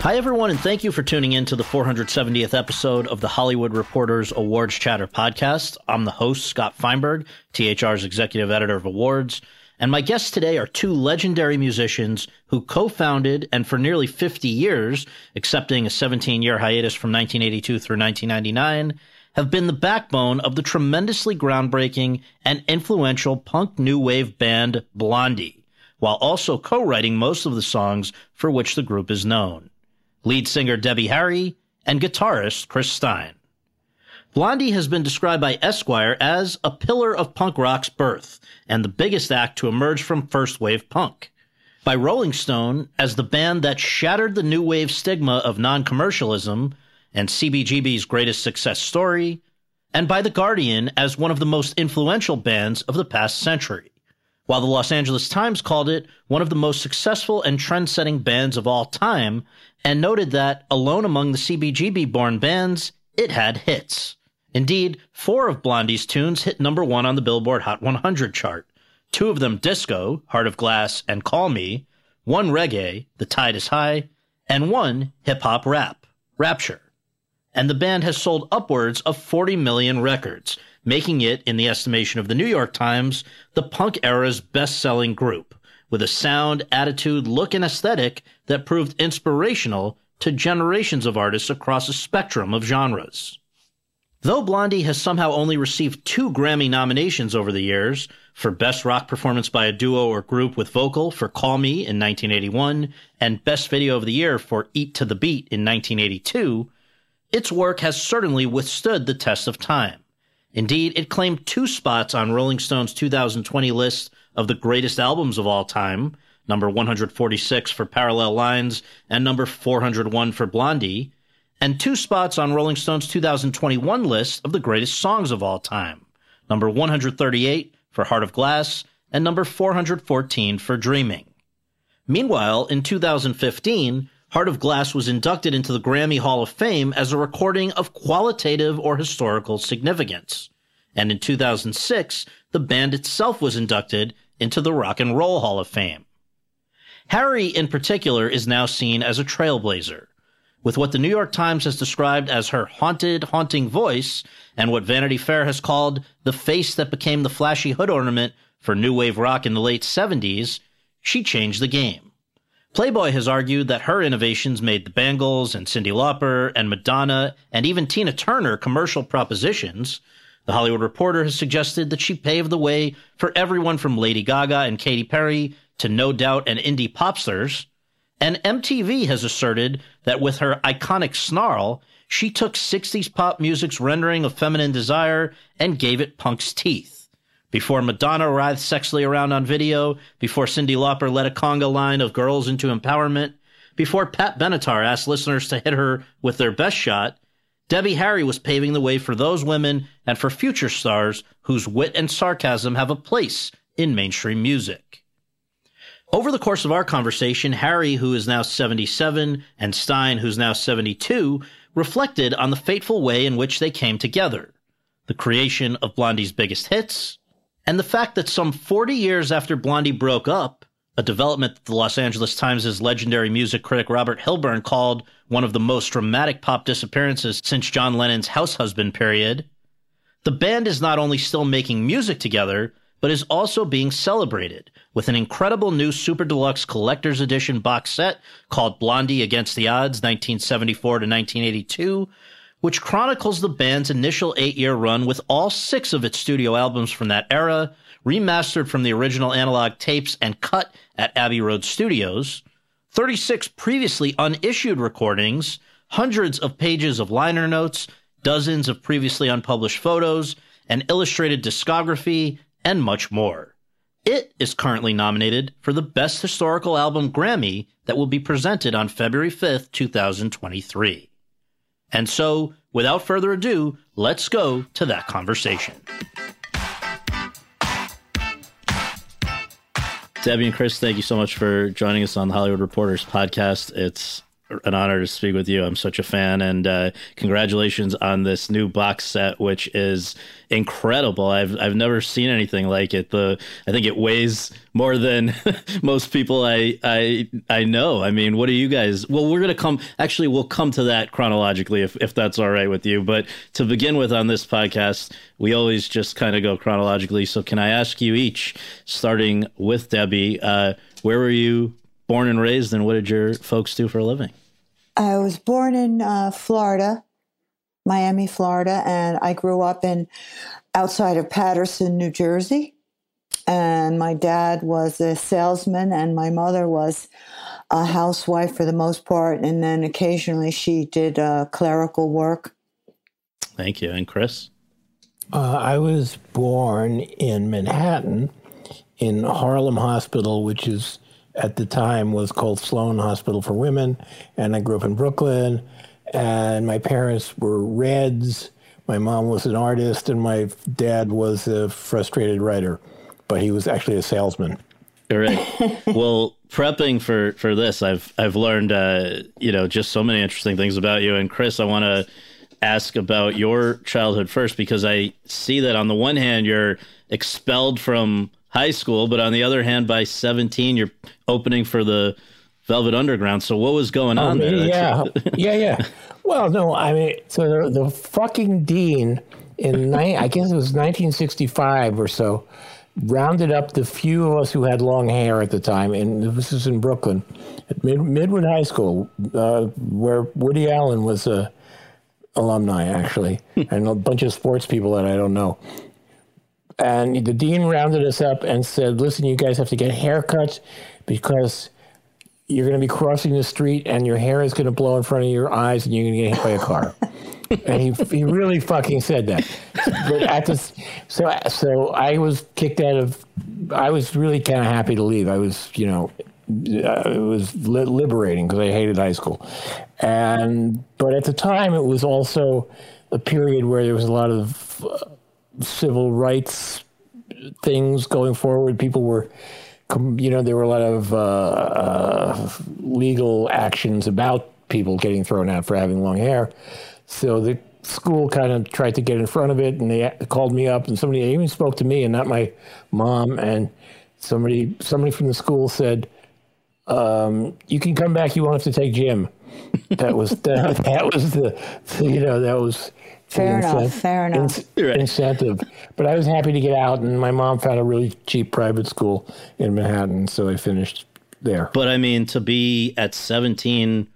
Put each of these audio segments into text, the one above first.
Hi, everyone, and thank you for tuning in to the 470th episode of the Hollywood Reporters Awards Chatter podcast. I'm the host, Scott Feinberg, THR's executive editor of awards. And my guests today are two legendary musicians who co-founded and for nearly 50 years, accepting a 17 year hiatus from 1982 through 1999, have been the backbone of the tremendously groundbreaking and influential punk new wave band Blondie, while also co-writing most of the songs for which the group is known. Lead singer Debbie Harry and guitarist Chris Stein. Blondie has been described by Esquire as a pillar of punk rock's birth and the biggest act to emerge from first wave punk. By Rolling Stone as the band that shattered the new wave stigma of non commercialism and CBGB's greatest success story, and by The Guardian as one of the most influential bands of the past century, while the Los Angeles Times called it one of the most successful and trend setting bands of all time, and noted that, alone among the CBGB born bands, it had hits. Indeed, four of Blondie's tunes hit number one on the Billboard Hot 100 chart. Two of them disco, Heart of Glass and Call Me, one reggae, The Tide is High, and one hip hop rap, Rapture. And the band has sold upwards of 40 million records, making it, in the estimation of the New York Times, the punk era's best selling group, with a sound, attitude, look, and aesthetic that proved inspirational to generations of artists across a spectrum of genres. Though Blondie has somehow only received two Grammy nominations over the years for Best Rock Performance by a Duo or Group with Vocal for Call Me in 1981 and Best Video of the Year for Eat to the Beat in 1982, its work has certainly withstood the test of time. Indeed, it claimed two spots on Rolling Stone's 2020 list of the greatest albums of all time, number 146 for Parallel Lines and number 401 for Blondie, and two spots on Rolling Stone's 2021 list of the greatest songs of all time, number 138 for Heart of Glass and number 414 for Dreaming. Meanwhile, in 2015, Heart of Glass was inducted into the Grammy Hall of Fame as a recording of qualitative or historical significance. And in 2006, the band itself was inducted into the Rock and Roll Hall of Fame. Harry, in particular, is now seen as a trailblazer with what the New York Times has described as her haunted, haunting voice, and what Vanity Fair has called the face that became the flashy hood ornament for new wave rock in the late 70s, she changed the game. Playboy has argued that her innovations made the Bangles and Cyndi Lauper and Madonna and even Tina Turner commercial propositions. The Hollywood Reporter has suggested that she paved the way for everyone from Lady Gaga and Katy Perry to No Doubt and indie popsters. And MTV has asserted that with her iconic snarl, she took 60s pop music's rendering of feminine desire and gave it punk's teeth. Before Madonna writhed sexually around on video, before Cyndi Lauper led a conga line of girls into empowerment, before Pat Benatar asked listeners to hit her with their best shot, Debbie Harry was paving the way for those women and for future stars whose wit and sarcasm have a place in mainstream music. Over the course of our conversation, Harry, who is now 77, and Stein, who's now 72, reflected on the fateful way in which they came together, the creation of Blondie's biggest hits, and the fact that some 40 years after Blondie broke up, a development that the Los Angeles Times' legendary music critic Robert Hilburn called one of the most dramatic pop disappearances since John Lennon's house husband period, The band is not only still making music together, but is also being celebrated with an incredible new Super Deluxe Collector's Edition box set called Blondie Against the Odds 1974 to 1982, which chronicles the band's initial eight year run with all six of its studio albums from that era, remastered from the original analog tapes and cut at Abbey Road Studios, 36 previously unissued recordings, hundreds of pages of liner notes, dozens of previously unpublished photos, an illustrated discography, and much more. It is currently nominated for the Best Historical Album Grammy that will be presented on February 5th, 2023. And so, without further ado, let's go to that conversation. Debbie and Chris, thank you so much for joining us on the Hollywood Reporters podcast. It's an honor to speak with you. I'm such a fan, and uh, congratulations on this new box set, which is incredible. I've I've never seen anything like it. The I think it weighs more than most people I I I know. I mean, what do you guys? Well, we're gonna come. Actually, we'll come to that chronologically if if that's all right with you. But to begin with on this podcast, we always just kind of go chronologically. So, can I ask you each, starting with Debbie, uh, where were you born and raised, and what did your folks do for a living? I was born in uh, Florida, Miami, Florida, and I grew up in outside of Paterson, New Jersey. And my dad was a salesman, and my mother was a housewife for the most part. And then occasionally she did uh, clerical work. Thank you. And Chris? Uh, I was born in Manhattan in Harlem Hospital, which is at the time was called Sloane Hospital for Women, and I grew up in Brooklyn. And my parents were Reds. My mom was an artist, and my dad was a frustrated writer, but he was actually a salesman. All right. well, prepping for for this, I've I've learned uh, you know just so many interesting things about you. And Chris, I want to ask about your childhood first because I see that on the one hand you're expelled from high school, but on the other hand, by 17, you're opening for the Velvet Underground. So what was going on oh, there? Yeah, yeah, yeah. Well, no, I mean, so the, the fucking dean in ni- I guess it was 1965 or so rounded up the few of us who had long hair at the time, and this is in Brooklyn at Mid- Midwood High School, uh, where Woody Allen was a alumni actually, and a bunch of sports people that I don't know. And the dean rounded us up and said, "Listen, you guys have to get haircuts because." You're going to be crossing the street, and your hair is going to blow in front of your eyes, and you're going to get hit by a car. and he he really fucking said that. But at this, so so I was kicked out of. I was really kind of happy to leave. I was, you know, uh, it was li- liberating because I hated high school, and but at the time it was also a period where there was a lot of uh, civil rights things going forward. People were you know, there were a lot of uh, uh, legal actions about people getting thrown out for having long hair. So the school kind of tried to get in front of it, and they called me up, and somebody even spoke to me, and not my mom. And somebody, somebody from the school said, um, "You can come back. You won't have to take gym." That was that was the, you know, that was Fair enough. Fair enough. incentive. But I was happy to get out, and my mom found a really cheap private school in Manhattan, so I finished there. But I mean, to be at 17,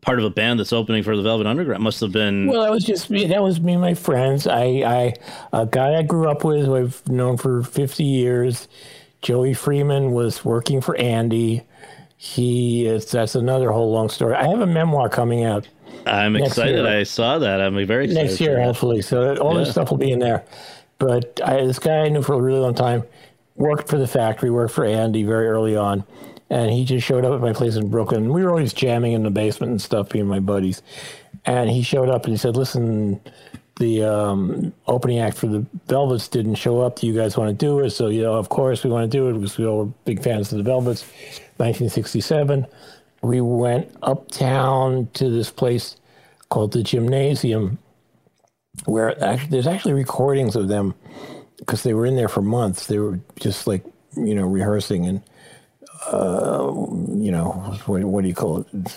part of a band that's opening for the Velvet Underground must have been. Well, that was just me. That was me and my friends. I, I, a guy I grew up with, who I've known for 50 years, Joey Freeman, was working for Andy. He is, that's another whole long story. I have a memoir coming out I'm excited. Year. I saw that. I'm very excited. Next year, hopefully. So all yeah. this stuff will be in there. But I, this guy I knew for a really long time worked for the factory, worked for Andy very early on. And he just showed up at my place in Brooklyn. We were always jamming in the basement and stuff, being my buddies. And he showed up and he said, Listen, the um, opening act for the Velvets didn't show up. Do you guys want to do it? So, you know, of course we want to do it because we all were big fans of the Velvets. 1967 we went uptown to this place called the Gymnasium, where actually, there's actually recordings of them because they were in there for months. They were just like you know rehearsing and uh, you know what, what, do you call it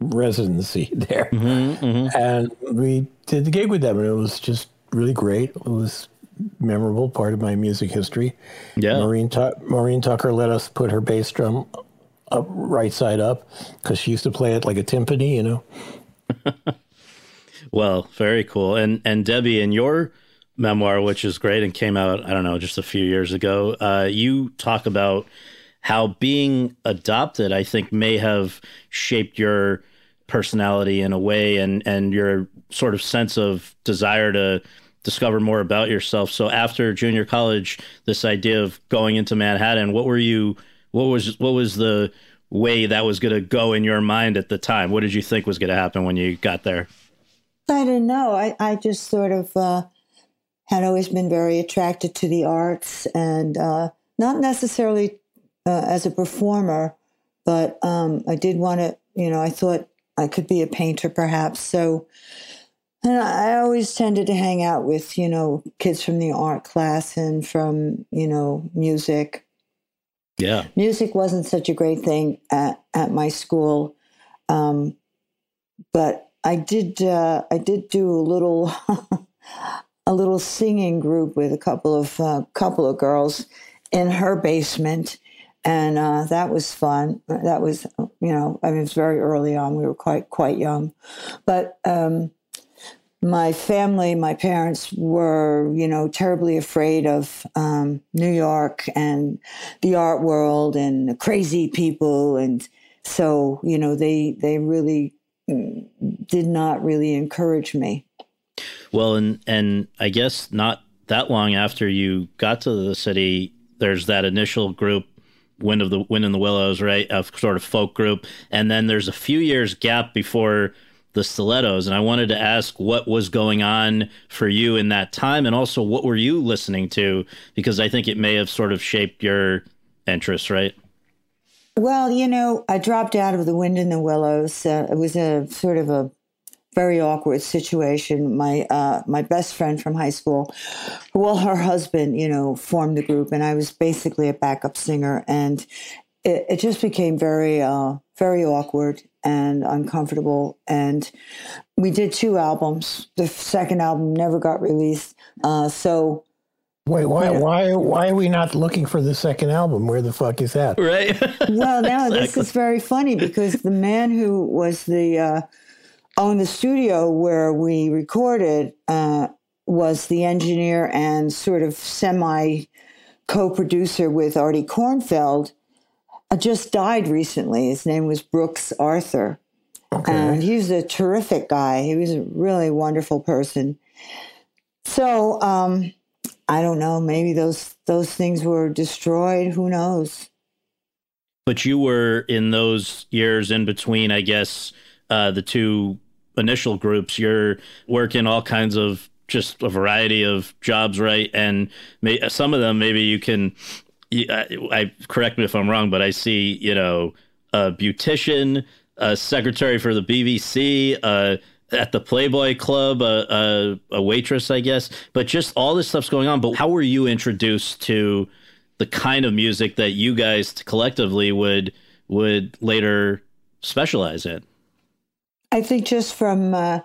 residency there, mm-hmm, mm-hmm. and we did the gig with them, and it was just really great. It was memorable part of my music history. Yeah. Maureen, Tu- Maureen Tucker let us put her bass drum up right side up because she used to play it like a timpani, you know. Well, very cool. And and Debbie, in your memoir, which is great and came out, I don't know, just a few years ago, uh, you talk about how being adopted, I think, may have shaped your personality in a way and and your sort of sense of desire to discover more about yourself. So after junior college, this idea of going into Manhattan, what were you what was what was the way that was going to go in your mind at the time? What did you think was going to happen when you got there? I don't know. I, I just sort of uh, had always been very attracted to the arts and uh, not necessarily uh, as a performer, but um, I did want to, you know, I thought I could be a painter perhaps. So, and I always tended to hang out with, you know, kids from the art class and from, you know, music. Yeah. Music wasn't such a great thing at, at my school. Um, but I did uh, I did do a little a little singing group with a couple of uh, couple of girls in her basement, and uh, that was fun. That was you know I mean it was very early on. We were quite quite young, but um, my family, my parents were you know terribly afraid of um, New York and the art world and crazy people, and so you know they they really did not really encourage me. Well, and and I guess not that long after you got to the city, there's that initial group, Wind of the Wind in the Willows, right? A sort of folk group, and then there's a few years gap before the Stilettos. And I wanted to ask what was going on for you in that time, and also what were you listening to? Because I think it may have sort of shaped your interests, right? Well, you know, I dropped out of the Wind in the Willows. Uh, it was a sort of a very awkward situation. My uh, my best friend from high school, well, her husband, you know, formed the group, and I was basically a backup singer, and it, it just became very uh, very awkward and uncomfortable. And we did two albums. The second album never got released, uh, so Wait, why, why, why are we not looking for the second album? Where the fuck is that? Right. well, now exactly. this is very funny because the man who was the uh, owned the studio where we recorded uh, was the engineer and sort of semi co-producer with Artie Kornfeld. Just died recently. His name was Brooks Arthur, okay. and he was a terrific guy. He was a really wonderful person. So. Um, I don't know. Maybe those those things were destroyed. Who knows? But you were in those years in between, I guess, uh, the two initial groups. You're working all kinds of just a variety of jobs, right? And may, some of them, maybe you can. I, I correct me if I'm wrong, but I see you know a beautician, a secretary for the BBC, uh, at the Playboy Club, a, a, a, waitress, I guess. But just all this stuff's going on. But how were you introduced to the kind of music that you guys collectively would would later specialize in? I think just from uh,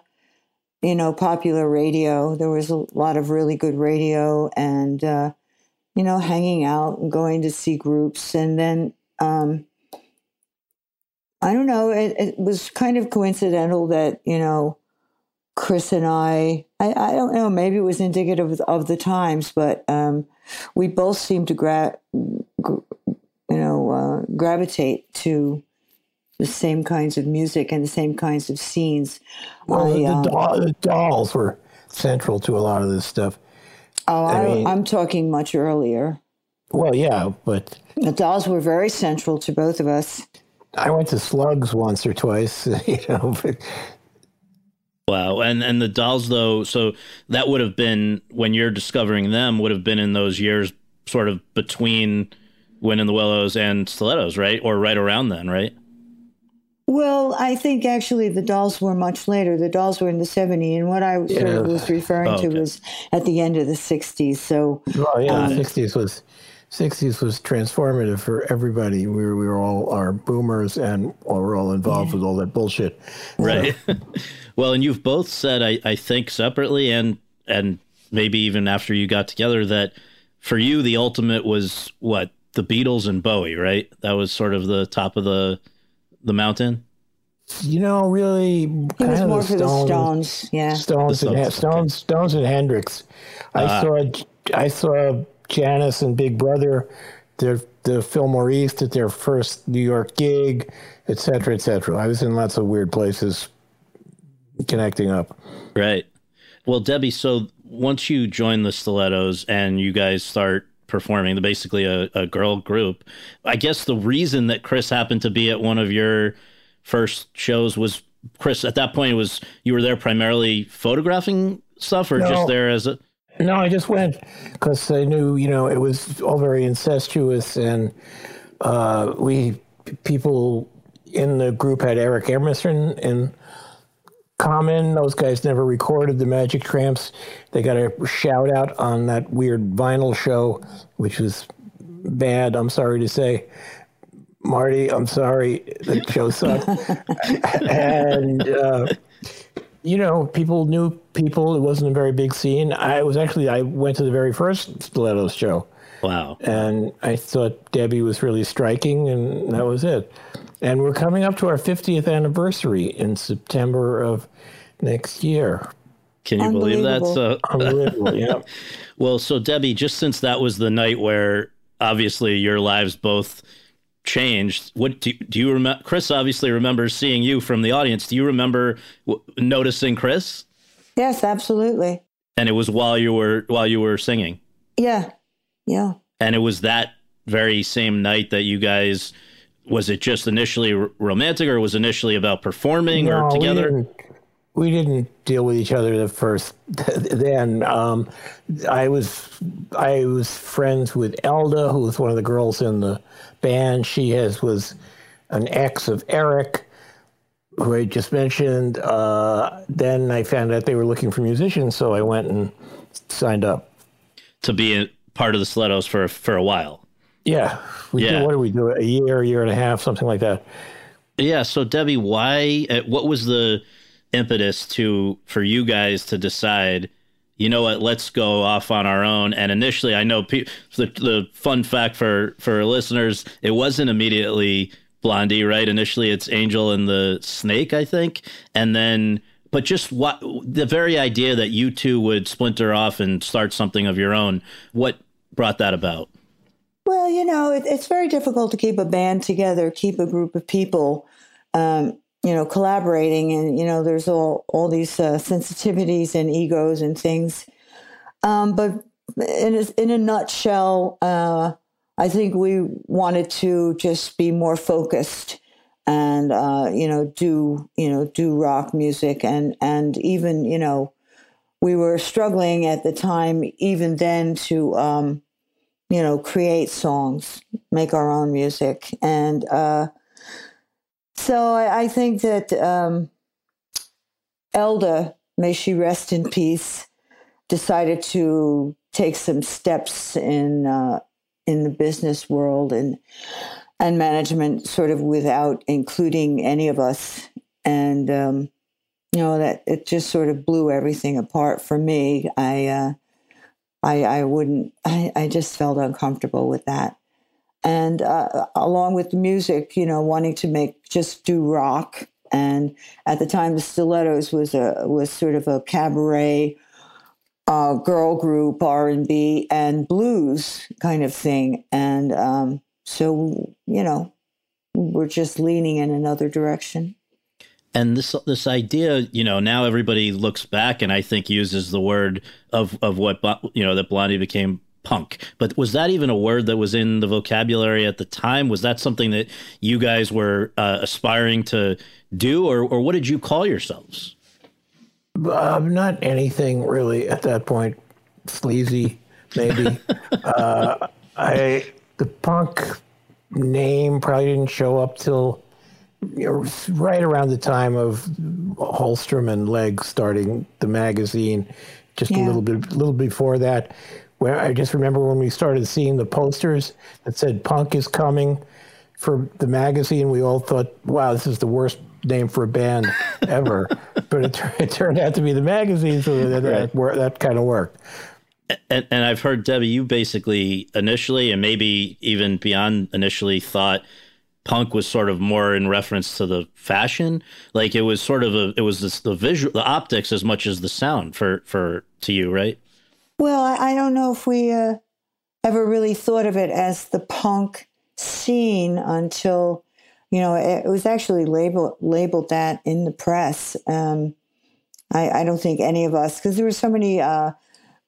you know popular radio, there was a lot of really good radio, and uh, you know hanging out and going to see groups, and then. Um, I don't know. It, it, was kind of coincidental that you know Chris and I. I, I don't know. Maybe it was indicative of, of the times, but um, we both seemed to gra- you know uh, gravitate to the same kinds of music and the same kinds of scenes. Well, I, the, um, the, dolls were central to a lot of this stuff. Oh, I, mean, I'm talking much earlier. Well, yeah, but the dolls were very central to both of us. I went to Slugs once or twice, you know. But... Wow, and and the dolls though, so that would have been when you're discovering them would have been in those years, sort of between Wind in the Willows and Stilettos, right, or right around then, right? Well, I think actually the dolls were much later. The dolls were in the 70s, and what I yeah. sort of was referring oh, okay. to was at the end of the 60s. So, well, yeah, um, the 60s was 60s was transformative for everybody. We were, we were all our boomers and we were all involved yeah. with all that bullshit. Right. well, and you've both said, I, I think separately and, and maybe even after you got together, that for you the ultimate was what the Beatles and Bowie, right? That was sort of the top of the the mountain. You know, really, He was more the for the Stones, Stones. Yeah. Stones, The and, Stones, Stones, Stones and Hendrix. I Ah. saw, I saw Janis and Big Brother, their the Fillmore East at their first New York gig, et cetera, et cetera. I was in lots of weird places, connecting up. Right. Well, Debbie, so once you join the Stilettos and you guys start performing, the basically a, a girl group, I guess the reason that Chris happened to be at one of your first shows was Chris. At that point, it was you were there primarily photographing stuff, or No. just there as a No, I just went because I knew, you know, it was all very incestuous, and uh, we people in the group had Eric Emerson in common. Those guys never recorded the Magic Tramps. They got a shout out on that weird vinyl show, which was bad. I'm sorry to say. Marty, I'm sorry, the show sucked. and uh, you know, people knew people. It wasn't a very big scene. I was actually I went to the very first Stilettos show, wow. and I thought Debbie was really striking, and that was it. And we're coming up to our 50th anniversary in September of next year. Can you believe that? Unbelievable. So, Unbelievable, yeah. well, so Debbie, just since that was the night where obviously your lives both changed, what do, do you remember? Chris obviously remembers seeing you from the audience. Do you remember w- noticing Chris? Yes, absolutely. And it was while you were while you were singing, Yeah. Yeah. and it was that very same night that you guys. Was it just initially romantic, or was it initially about performing or together? We didn't, we didn't deal with each other the first. Then um, I was I was friends with Elda, who was one of the girls in the band. She has was an ex of Eric, who I just mentioned. Uh, then I found out they were looking for musicians, so I went and signed up. to be a part of the Stilettos for for a while. Yeah, we Yeah. did. What do we do? A year, a year and a half, something like that. Yeah. So Debbie, why? uh, What was the impetus to for you guys to decide? You know what? Let's go off on our own. And initially, I know pe- the the fun fact for for listeners, it wasn't immediately Blondie, right? Initially, it's Angel and the Snake, I think, and then. But just what the very idea that you two would splinter off and start something of your own, what brought that about? Well, you know, it, it's very difficult to keep a band together, keep a group of people, um, you know, collaborating, and you know, there's all all these uh, sensitivities and egos and things. Um, but in a, in a nutshell, uh, I think we wanted to just be more focused and uh, you know do you know do rock music and and even you know we were struggling at the time even then to um, you know, create songs, make our own music. And uh, so I, I think that um, Elda, may she rest in peace, decided to take some steps in uh, in the business world and and management, sort of without including any of us. And um, you know that it just sort of blew everything apart for me. I uh, I, I wouldn't, I, I just felt uncomfortable with that. And uh, along with the music, you know, wanting to make just do rock. And at the time, the Stilettos was a was sort of a cabaret uh, girl group, R and B and blues kind of thing. And um, so, you know, we're just leaning in another direction. And this this idea you know now everybody looks back and i think uses the word of of what you know that blondie became punk but was that even a word that was in the vocabulary at the time was that something that you guys were uh, aspiring to do or or what did you call yourselves Uh, not anything really at that point. Sleazy, maybe. uh, I the punk name probably didn't show up till you know, right around the time of Holmstrom and Legs starting the magazine. Just a little bit, a little before that. Where I just remember when we started seeing the posters that said "Punk is coming" for the magazine, we all thought, "Wow, this is the worst name for a band ever." but it, it turned out to be the magazine, so that that, that kind of worked. And, and I've heard Debbie, you basically initially, and maybe even beyond initially, thought punk was sort of more in reference to the fashion. Like it was sort of a, it was this, the visual, the optics as much as the sound for for to you, right? Well, I, I don't know if we uh, ever really thought of it as the punk scene until you know it, it was actually labeled labeled that in the press. Um, I, I, don't think any of us because there were so many uh,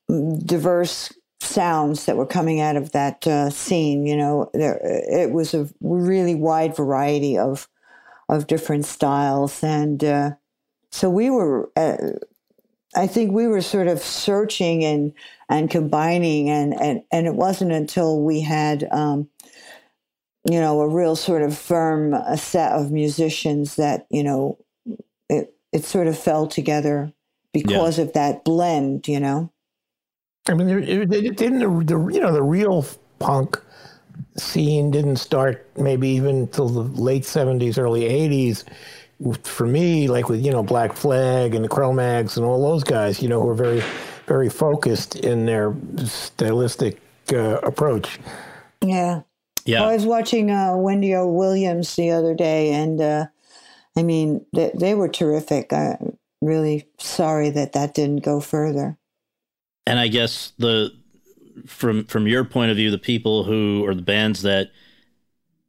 diverse sounds that were coming out of that uh, scene. You know, there, it was a really wide variety of of different styles, and uh, so we were. Uh, I think we were sort of searching and and combining, and and and it wasn't until we had. Um, you know, a real sort of firm uh, set of musicians that you know it it sort of fell together because yeah. of that blend. You know. I mean, it, it didn't the, the you know the real punk scene didn't start maybe even until the late seventies, early eighties. For me, like with you know Black Flag and the Cro-Mags and all those guys, you know, who are very, very focused in their stylistic uh, approach. Yeah, yeah. I was watching uh, Wendy O. Williams the other day, and uh, I mean, they, they were terrific. I'm really sorry that that didn't go further and I guess the from from your point of view, the people who or the bands that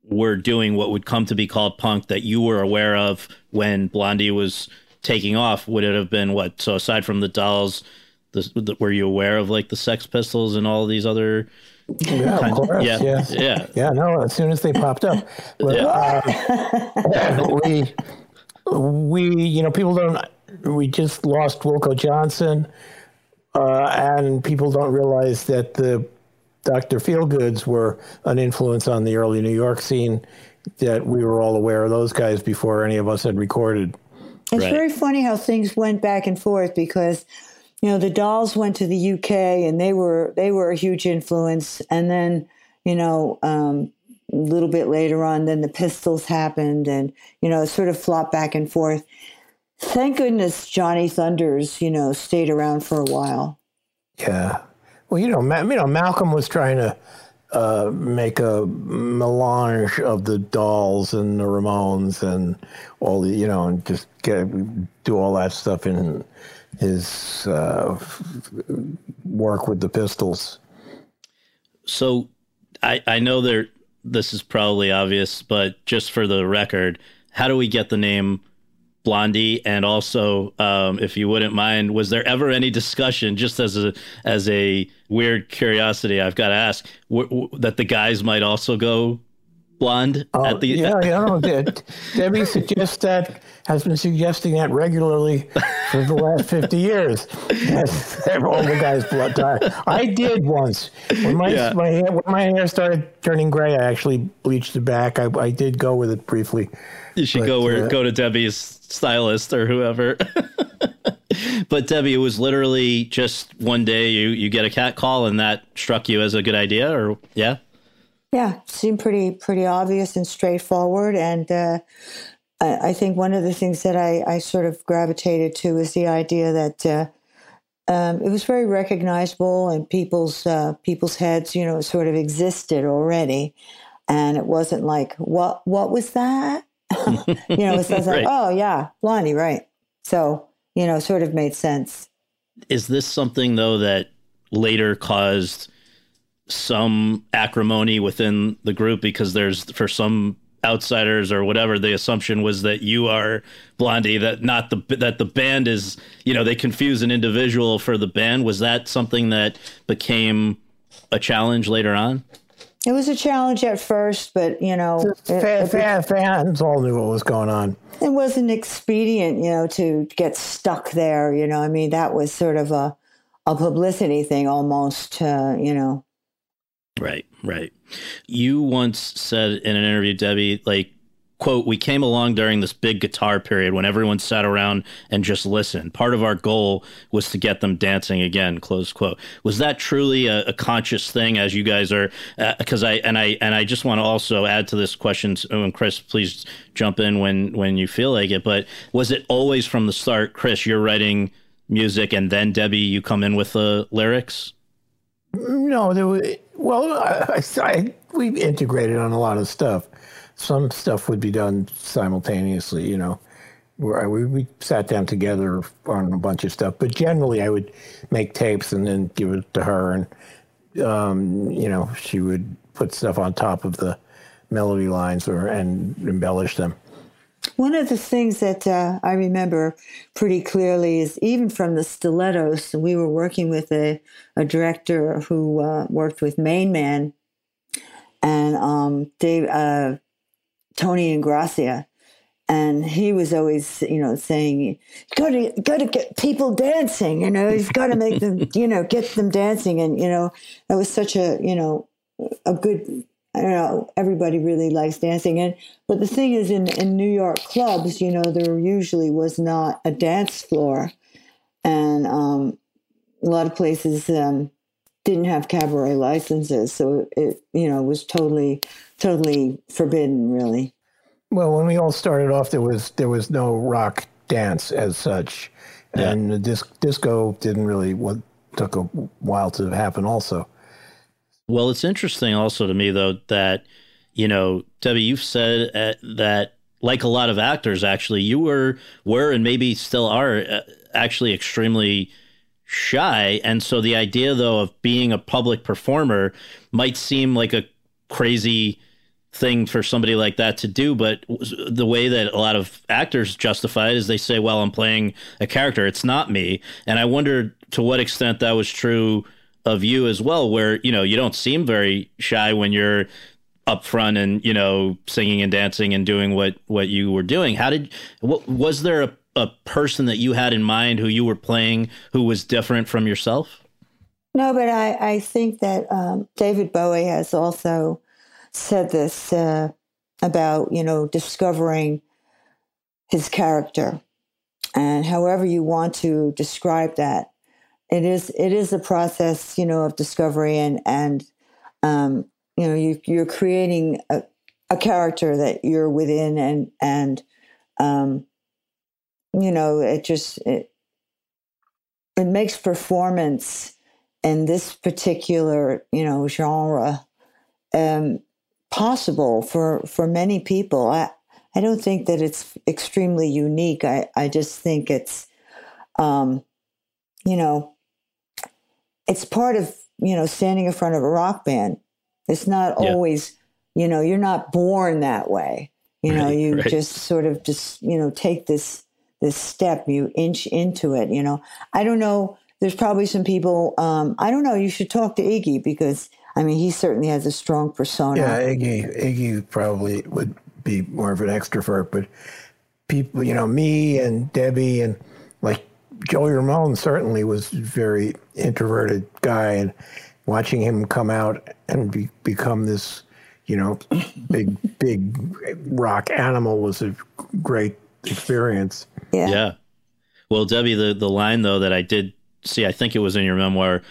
were doing what would come to be called punk that you were aware of when Blondie was taking off, would it have been what? So aside from the Dolls, the, the, were you aware of like the Sex Pistols and all these other? Yeah, of course. Yeah, yes. yeah, yeah. No, as soon as they popped up, but, yeah. uh, we we you know people don't. We just lost Wilko Johnson. Uh, and people don't realize that the Dr. Feelgoods were an influence on the early New York scene that we were all aware of those guys before any of us had recorded. It's right. very funny how things went back and forth because you know the Dolls went to the UK and they were they were a huge influence and then you know um, a little bit later on then the Pistols happened and you know it sort of flopped back and forth Thank goodness Johnny Thunders, you know, stayed around for a while. Yeah. Well, you know, Ma- you know, Malcolm was trying to uh, make a melange of the Dolls and the Ramones and all the, you know, and just get do all that stuff in his uh, work with the Pistols. So, I I know there. This is probably obvious, but just for the record, how do we get the name Blondie, and also, um, if you wouldn't mind, was there ever any discussion, just as a as a weird curiosity, I've got to ask, w- w- that the guys might also go blonde oh, at the yeah, yeah, no, Debbie suggests that has been suggesting that regularly for the last fifty years. all the guys blood dye. I did once when my yeah. my hair, when my hair started turning gray. I actually bleached the back. I, I did go with it briefly. You should but, go where uh, go to Debbie's stylist or whoever. but Debbie, it was literally just one day you you get a cat call and that struck you as a good idea, or yeah, yeah, seemed pretty pretty obvious and straightforward. And uh, I, I, think one of the things that I, I sort of gravitated to was the idea that. Uh, um, it was very recognizable in people's uh, people's heads. You know, sort of existed already, and it wasn't like what what was that? you know, it says like, right. oh yeah, Blondie, right? So you know, sort of made sense. Is this something though that later caused some acrimony within the group because there's for some outsiders or whatever the assumption was that you are blondie that not the that the band is you know they confuse an individual for the band was that something that became a challenge later on it was a challenge at first, but you know, it, fan, fans all knew what was going on. It wasn't expedient, you know, to get stuck there. You know, I mean, that was sort of a a publicity thing almost. Uh, you know. Right, right. You once said in an interview, Debbie, like quote, we came along during this big guitar period when everyone sat around and just listened. Part of our goal was to get them dancing again, close quote. Was that truly a, a conscious thing as you guys are, because uh, I, and I, and I just want to also add to this question, and Chris, please jump in when, when you feel like it, but was it always from the start, Chris, you're writing music and then Debbie, you come in with the lyrics? No, there was, well, I, I, we integrated on a lot of stuff. Some stuff would be done simultaneously, you know, we, we sat down together on a bunch of stuff. But generally, I would make tapes and then give it to her, and um, you know, she would put stuff on top of the melody lines or and embellish them. One of the things that uh, I remember pretty clearly is even from the stilettos, we were working with a, a director who uh, worked with Main Man and um, Dave, uh, Tony Ingrassia. And he was always, you know, saying, got to, got to get people dancing. You know, you've got to make them, you know, get them dancing." And you know, that was such a, you know, a good I don't know, everybody really likes dancing. And but the thing is in, in New York clubs, you know, there usually was not a dance floor. And um, a lot of places um, didn't have cabaret licenses. So it, you know, was totally, totally forbidden really. Well, when we all started off, there was there was no rock dance as such, yeah. and the disc, disco didn't really what took a while to happen also. Well, it's interesting also to me though that you know, Debbie, you've said uh, that like a lot of actors, actually, you were were and maybe still are uh, actually extremely shy, and so the idea though of being a public performer might seem like a crazy thing for somebody like that to do but the way that a lot of actors justify it is they say well i'm playing a character. It's not me. And i wonder to what extent that was true of you as well, where you know you don't seem very shy when you're up front and you know singing and dancing and doing what what you were doing. How did what was there a, a person that you had in mind who you were playing who was different from yourself? No, but I I think that um, David Bowie has also said this uh, about you know discovering his character and however you want to describe that it is it is a process, you know, of discovery and and um, you know you you're creating a, a character that you're within and and um, you know it just it it makes performance in this particular you know genre um, possible for for many people. I I don't think that it's extremely unique. I I just think it's um, you know it's part of you know standing in front of a rock band it's not yeah. always you know you're not born that way you know right, you right. just sort of just you know take this this step you inch into it you know i don't know there's probably some people um, i don't know you should talk to iggy because i mean he certainly has a strong persona yeah iggy iggy probably would be more of an extrovert but people you know me and debbie and like Joey Ramone certainly was a very introverted guy, and watching him come out and be, become this, you know, big big rock animal was a great experience. Yeah. Yeah. Well, Debbie, the the line though that I did see, I think it was in your memoir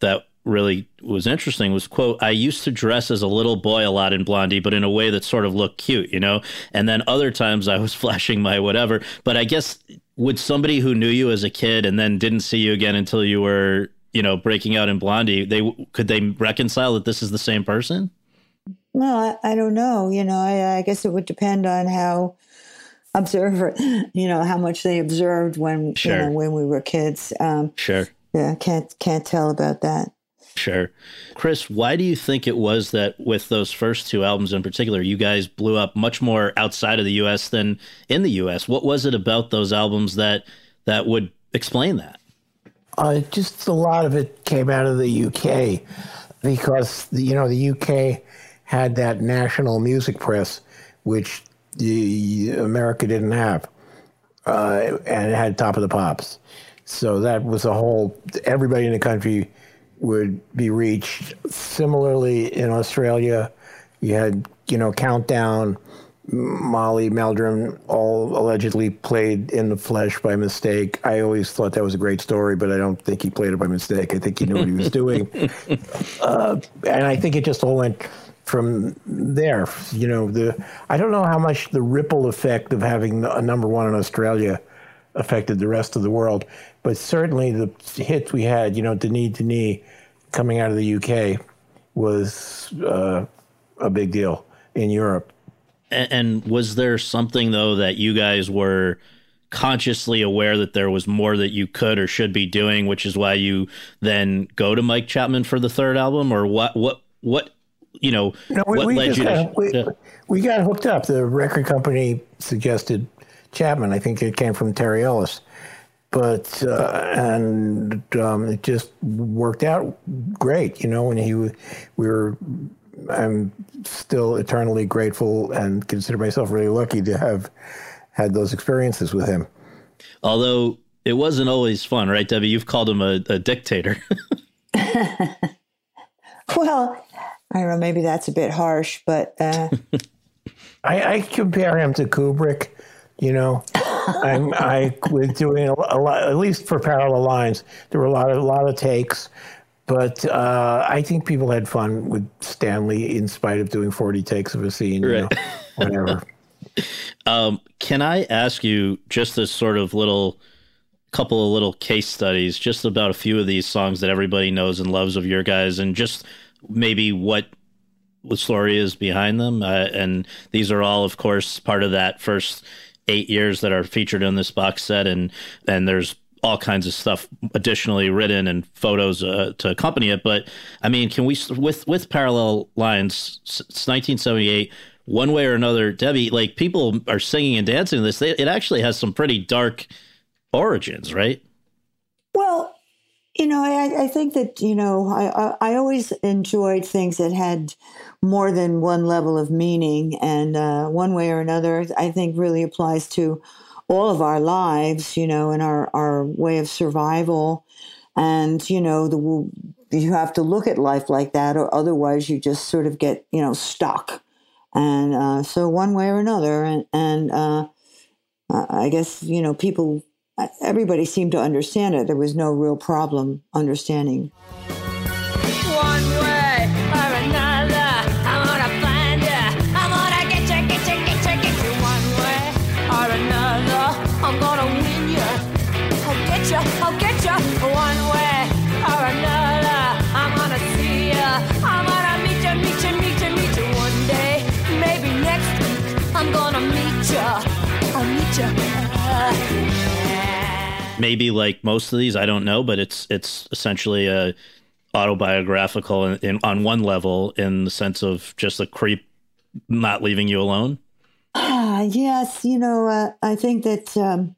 that really was interesting was quote i used to dress as a little boy a lot in blondie but in a way that sort of looked cute you know and then other times i was flashing my whatever but i guess would somebody who knew you as a kid and then didn't see you again until you were you know breaking out in blondie they could they reconcile that this is the same person? Well i, I don't know you know I, I, guess it would depend on how observer you know how much they observed when sure. you know when we were kids um, sure. yeah can't can't tell about that Sure. Chris, why do you think it was that with those first two albums in particular, you guys blew up much more outside of the US than in the US? What was it about those albums that that would explain that? Uh, just a lot of it came out of the UK because you know the UK had that national music press, which the America didn't have, uh, and it had Top of the Pops. So that was a whole. Everybody in the country would be reached. Similarly, in Australia, you had, you know, Countdown, Molly Meldrum, all allegedly played in the flesh by mistake. I always thought that was a great story, but I don't think he played it by mistake. I think he knew what he was doing. Uh, and I think it just all went from there. You know, the I don't know how much the ripple effect of having a number one in Australia affected the rest of the world, but certainly the hits we had, you know, Denis Denis, coming out of the UK was uh, a big deal in Europe. And, and was there something though that you guys were consciously aware that there was more that you could or should be doing, which is why you then go to Mike Chapman for the third album, or what? What? What? You know, No, we, what we led you got, to? we, yeah. we got hooked up. The record company suggested Chapman. I think it came from Terry Ellis, but uh, and um, it just worked out great. You know, and he w- we were. I'm still eternally grateful and consider myself really lucky to have had those experiences with him. Although it wasn't always fun, right, Debbie? You've called him a, a dictator. Well, I don't know, maybe that's a bit harsh, but uh, I, I compare him to Kubrick. You know, I'm I was doing a, a lot, at least for parallel lines. There were a lot of a lot of takes, but uh, I think people had fun with Stanley in spite of doing 40 takes of a scene. You know, whatever. Um, can I ask you just a sort of little couple of little case studies just about a few of these songs that everybody knows and loves of your guys and just maybe what the story is behind them uh, and these are all of course part of that first eight years that are featured in this box set and and there's all kinds of stuff additionally written and photos uh, to accompany it. But i mean can we with with parallel lines it's 1978 one way or another debbie like people are singing and dancing to this. They, it actually has some pretty dark origins right? Well, you know, I, I think that you know, I, I I always enjoyed things that had more than one level of meaning, and uh, one way or another, I think really applies to all of our lives, you know, and our our way of survival, and you know, the you have to look at life like that, or otherwise you just sort of get you know stuck, and uh, so one way or another, and and uh, I guess you know people everybody seemed to understand it. There was no real problem understanding. Maybe like most of these i don't know but it's it's essentially a autobiographical in, in, on one level in the sense of just a creep not leaving you alone Ah, yes, you know, uh, I think that um,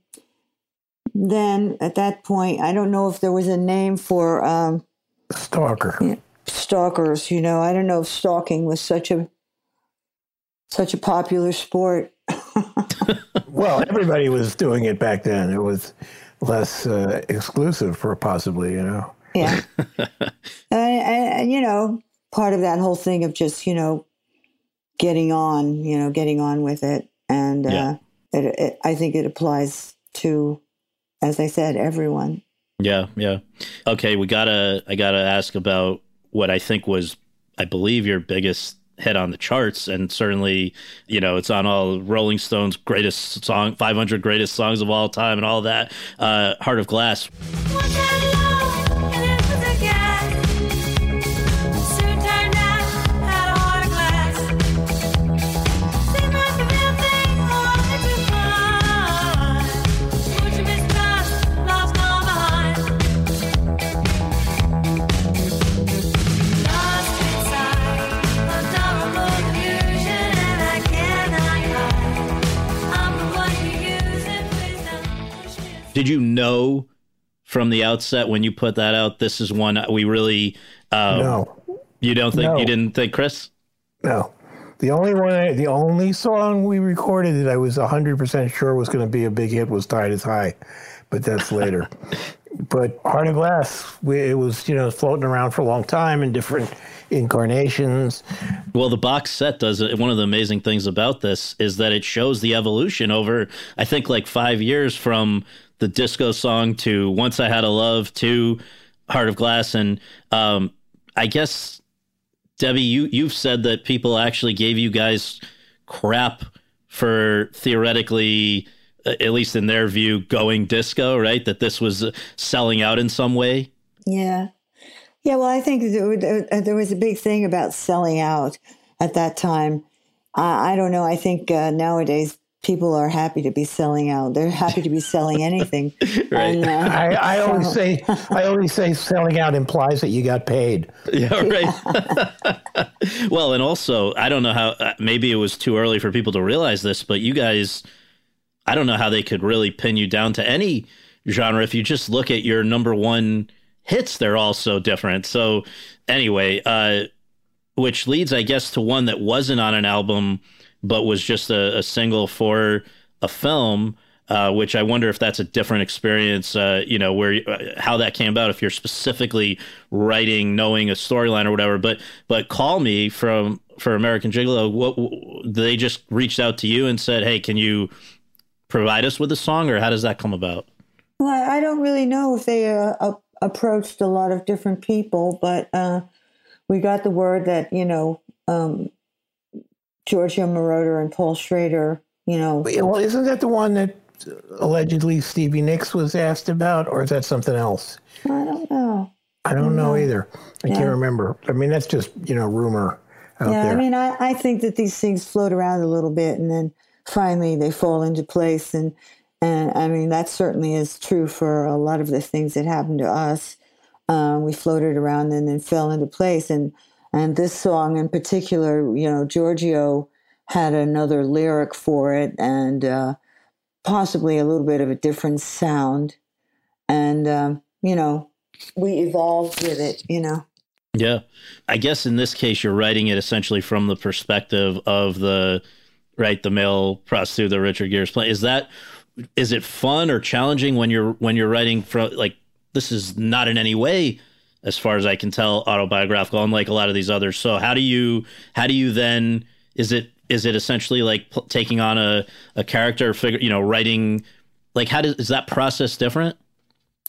then at that point, I don't know if there was a name for um, Stalker. stalkers. You know, I don't know if stalking was such a such a popular sport. Well, everybody was doing it back then. It was less uh, exclusive, for possibly. You know. Yeah. and, and, you know, part of that whole thing of just, you know, getting on, you know, getting on with it. And Yeah. uh, it, it, I think it applies to, as I said, everyone. yeah yeah okay we gotta i gotta ask about what i think was i believe your biggest hit on the charts and certainly you know it's on all rolling stones greatest song 500 greatest songs of all time and all that uh heart of glass did you know from the outset when you put that out this is one we really um, No. you don't think No. you didn't think chris No. The only one, I, the only song we recorded that I was 100% sure was going to be a big hit was Tide is High, but that's later. but Heart of Glass, we, it was, you know, floating around for a long time in different incarnations. Well, the box set does it. One of the amazing things about this is that it shows the evolution over, I think, like five years from the disco song to Once I Had a Love to Heart of Glass. And um, I guess, Debbie, you, you've said that people actually gave you guys crap for theoretically, uh, at least in their view, going disco, right? That this was uh, selling out in some way. Yeah. Yeah, well, I think there uh, was a big thing about selling out at that time. I, I don't know. I think uh, nowadays people are happy to be selling out. They're happy to be selling anything. Right. And, uh, I, I always say I always say selling out implies that you got paid. Yeah, right. well, and also, I don't know how, uh, maybe it was too early for people to realize this, but you guys, I don't know how they could really pin you down to any genre. If you just look at your number one hits, they're all so different. So, anyway, uh, which leads, I guess, to one that wasn't on an album, but was just a, a single for a film. Uh, which I wonder if that's a different experience, uh, you know, where uh, how that came about. If you're specifically writing, knowing a storyline or whatever, but but call me from for American Gigolo. What they just reached out to you and said, "Hey, can you provide us with a song?" Or how does that come about? Well, I don't really know if they uh, approached a lot of different people, but uh, we got the word that you know um, Giorgio Moroder and Paul Schrader, you know, Well, isn't that the one that allegedly Stevie Nicks was asked about, or is that something else? I don't know. I don't know either. I Yeah. can't remember. I mean, that's just you know rumor out yeah, there. I mean, I, I think that these things float around a little bit, and then finally they fall into place, and and I mean that certainly is true for a lot of the things that happened to us. Um, we floated around and then fell into place, and and this song in particular, you know, Giorgio had another lyric for it, and uh, possibly a little bit of a different sound, and um, you know, we evolved with it, you know. Yeah. I guess in this case, you're writing it essentially from the perspective of the, right, the male prostitute that Richard Gere's playing. Is that, is it fun or challenging when you're, when you're writing from, like, this is not in any way, as far as I can tell, autobiographical, unlike a lot of these others. So how do you, how do you then, is it, is it essentially like taking on a, a character figure, you know, writing, like, how does, is that process different?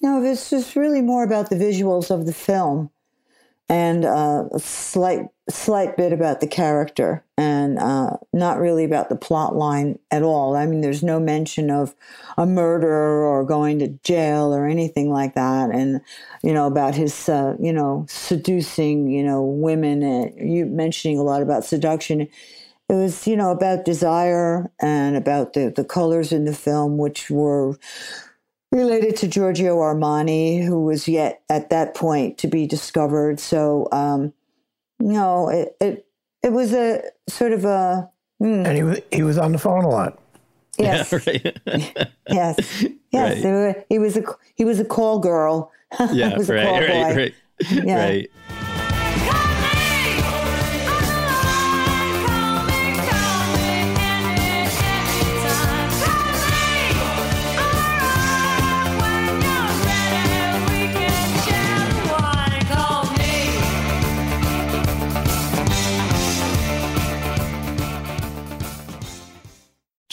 No, it's just really more about the visuals of the film and uh, a slight slight bit about the character and uh, not really about the plot line at all. I mean, there's no mention of a murder or going to jail or anything like that. And, you know, about his, uh, you know, seducing, you know, women and you mentioning a lot about seduction. It was, you know, about desire and about the, the colors in the film, which were related to Giorgio Armani, who was yet at that point to be discovered. So, um, no, it, it it was a sort of a mm, and he was he was on the phone a lot. yes, Yeah, right. yes, yes. Right. were- he was a he was a call girl. yeah, he was a right, call right, boy. right, Yeah. right.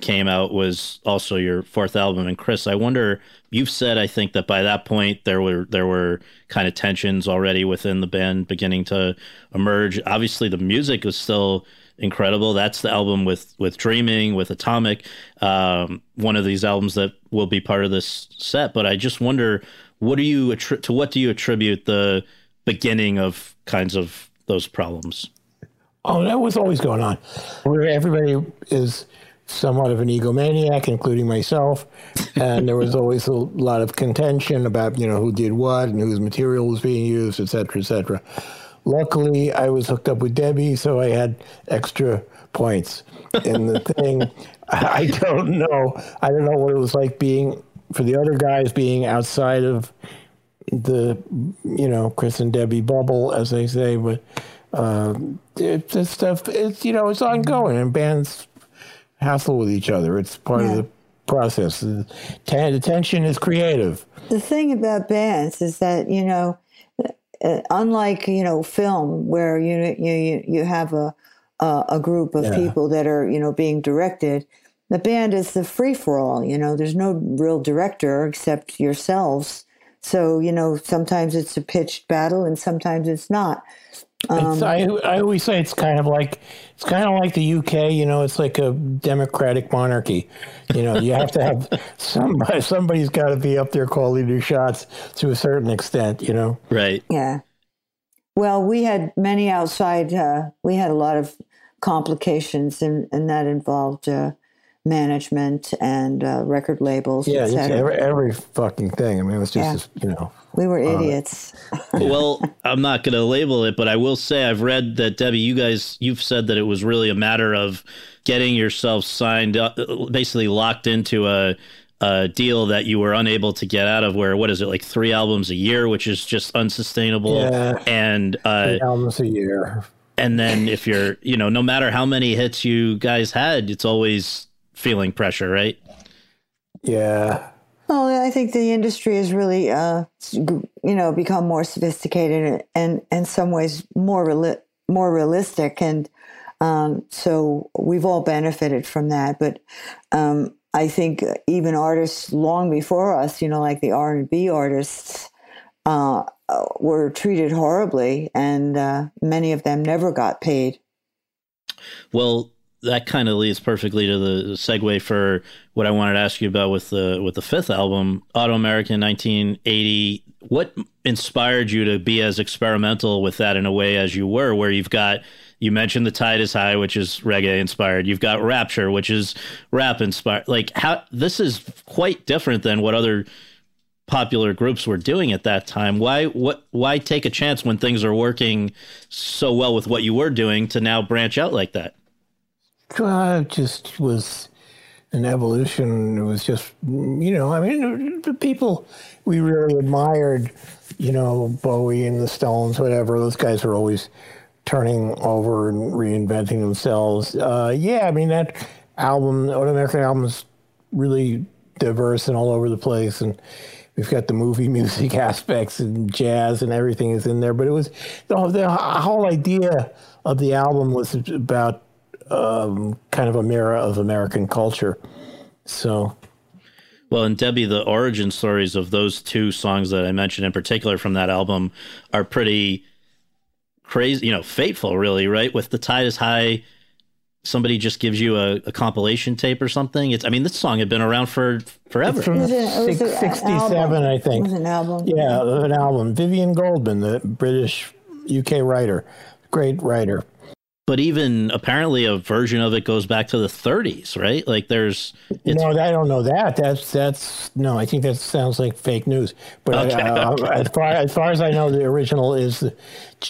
came out was also your fourth album. And chris i wonder you've said i think that by that point there were there were kind of tensions already within the band beginning to emerge. Obviously the music was still incredible. That's the album with with dreaming with atomic um, one of these albums that will be part of this set. But i just wonder what do you attri- to what do you attribute the beginning of kinds of those problems? Oh, that was always going on. Where everybody is somewhat of an egomaniac, including myself, and there was always a lot of contention about you know who did what and whose material was being used, et cetera, et cetera. Luckily, I was hooked up with Debbie, so I had extra points in the thing. I don't know. I don't know what it was like being for the other guys being outside of the you know Chris and Debbie bubble, as they say, but um, it's this stuff. It's you know it's ongoing, and bands hassle with each other. It's part Yeah. of the process. The ten- tension is creative. the thing about bands is that you know uh, unlike you know film where you you you, you have a a, a group of Yeah. people that are you know being directed the band is the free for all you know there's no real director except yourselves so you know sometimes it's a pitched battle and sometimes it's not it's, I, I always say it's kind of like it's kind of like the UK. You know, it's like a democratic monarchy. You know, you have to have somebody. Somebody's got to be up there calling your shots to a certain extent. You know. Right. Yeah. Well, we had many outside. Uh, we had a lot of complications, and and that involved uh, management and uh, record labels, Yeah, et every, every fucking thing. I mean, it was just you know. We were idiots. well, I'm not going to label it, but I will say I've read that Debbie, you guys, you've said that it was really a matter of getting yourself signed up, basically locked into a, a deal that you were unable to get out of. Where what is it like three albums a year, which is just unsustainable, Yeah. and uh, Three albums a year. and then if you're, you know, no matter how many hits you guys had, it's always feeling pressure, right? Yeah. Well, I think the industry has really, uh, you know, become more sophisticated and, in some ways, more reali- more realistic, and um, so we've all benefited from that. But um, I think even artists long before us, you know, like the R and B artists, uh, uh, were treated horribly, and uh, many of them never got paid. Well, that kind of leads perfectly to the segue for what I wanted to ask you about with the with the fifth album, Autoamerican 1980. What inspired you to be as experimental with that in a way as you were, where you've got you mentioned the tide is high, which is reggae inspired. You've got Rapture, which is rap inspired. Like how this is quite different than what other popular groups were doing at that time. Why what why take a chance when things are working so well with what you were doing to now branch out like that? It just was an evolution. It was just, you know, I mean, the people we really admired, you know, Bowie and the Stones, whatever, those guys were always turning over and reinventing themselves. Uh, yeah, I mean, that album, the American album, is really diverse and all over the place. And we've got the movie music aspects and jazz and everything is in there. But it was the, the whole idea of the album was about um, kind of a mirror of American culture. So, Well, and Debbie, the origin stories of those two songs that I mentioned in particular from that album are pretty crazy, you know, fateful, really, right? With The Tide is High, somebody just gives you a, a compilation tape or something. It's, I mean, this song had been around for forever. It's from It was a- it was six- a- 67, album. I It think. was an album. Yeah, an album. Vivien Goldman, the British UK writer, great writer. But even apparently a version of it goes back to the 30s, right? Like there's, no, I don't know that. That's that's no. I think that sounds like fake news. But Okay, uh, okay. as far as far as I know, the original is,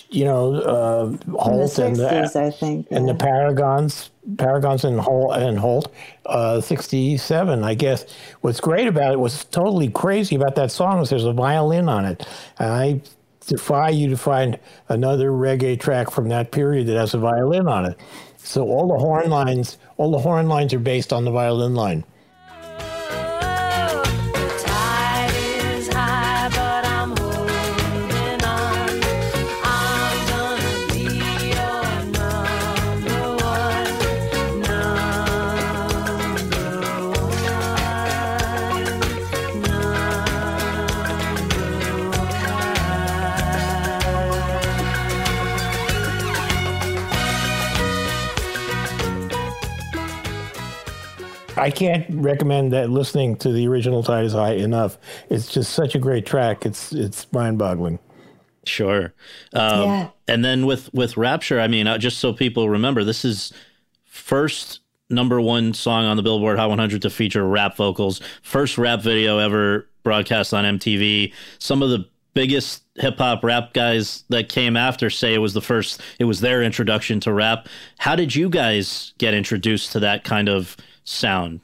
you know, uh, In the Holt and the I think. and the. Paragons, Paragons and Holt and Holt, uh, sixty-seven. I guess what's great about it, what's totally crazy about that song is there's a violin on it. And I defy you to find another reggae track from that period that has a violin on it. So all the horn lines, all the horn lines are based on the violin line. I can't recommend that listening to the original Tide is High enough. It's just such a great track. It's it's mind-boggling. Sure. Um, Yeah. And then with with Rapture, I mean, uh, just so people remember, this is first number one song on the Billboard Hot 100 to feature rap vocals. First rap video ever broadcast on MTV. Some of the biggest hip hop rap guys that came after say it was the first, it was their introduction to rap. How did you guys get introduced to that kind of sound?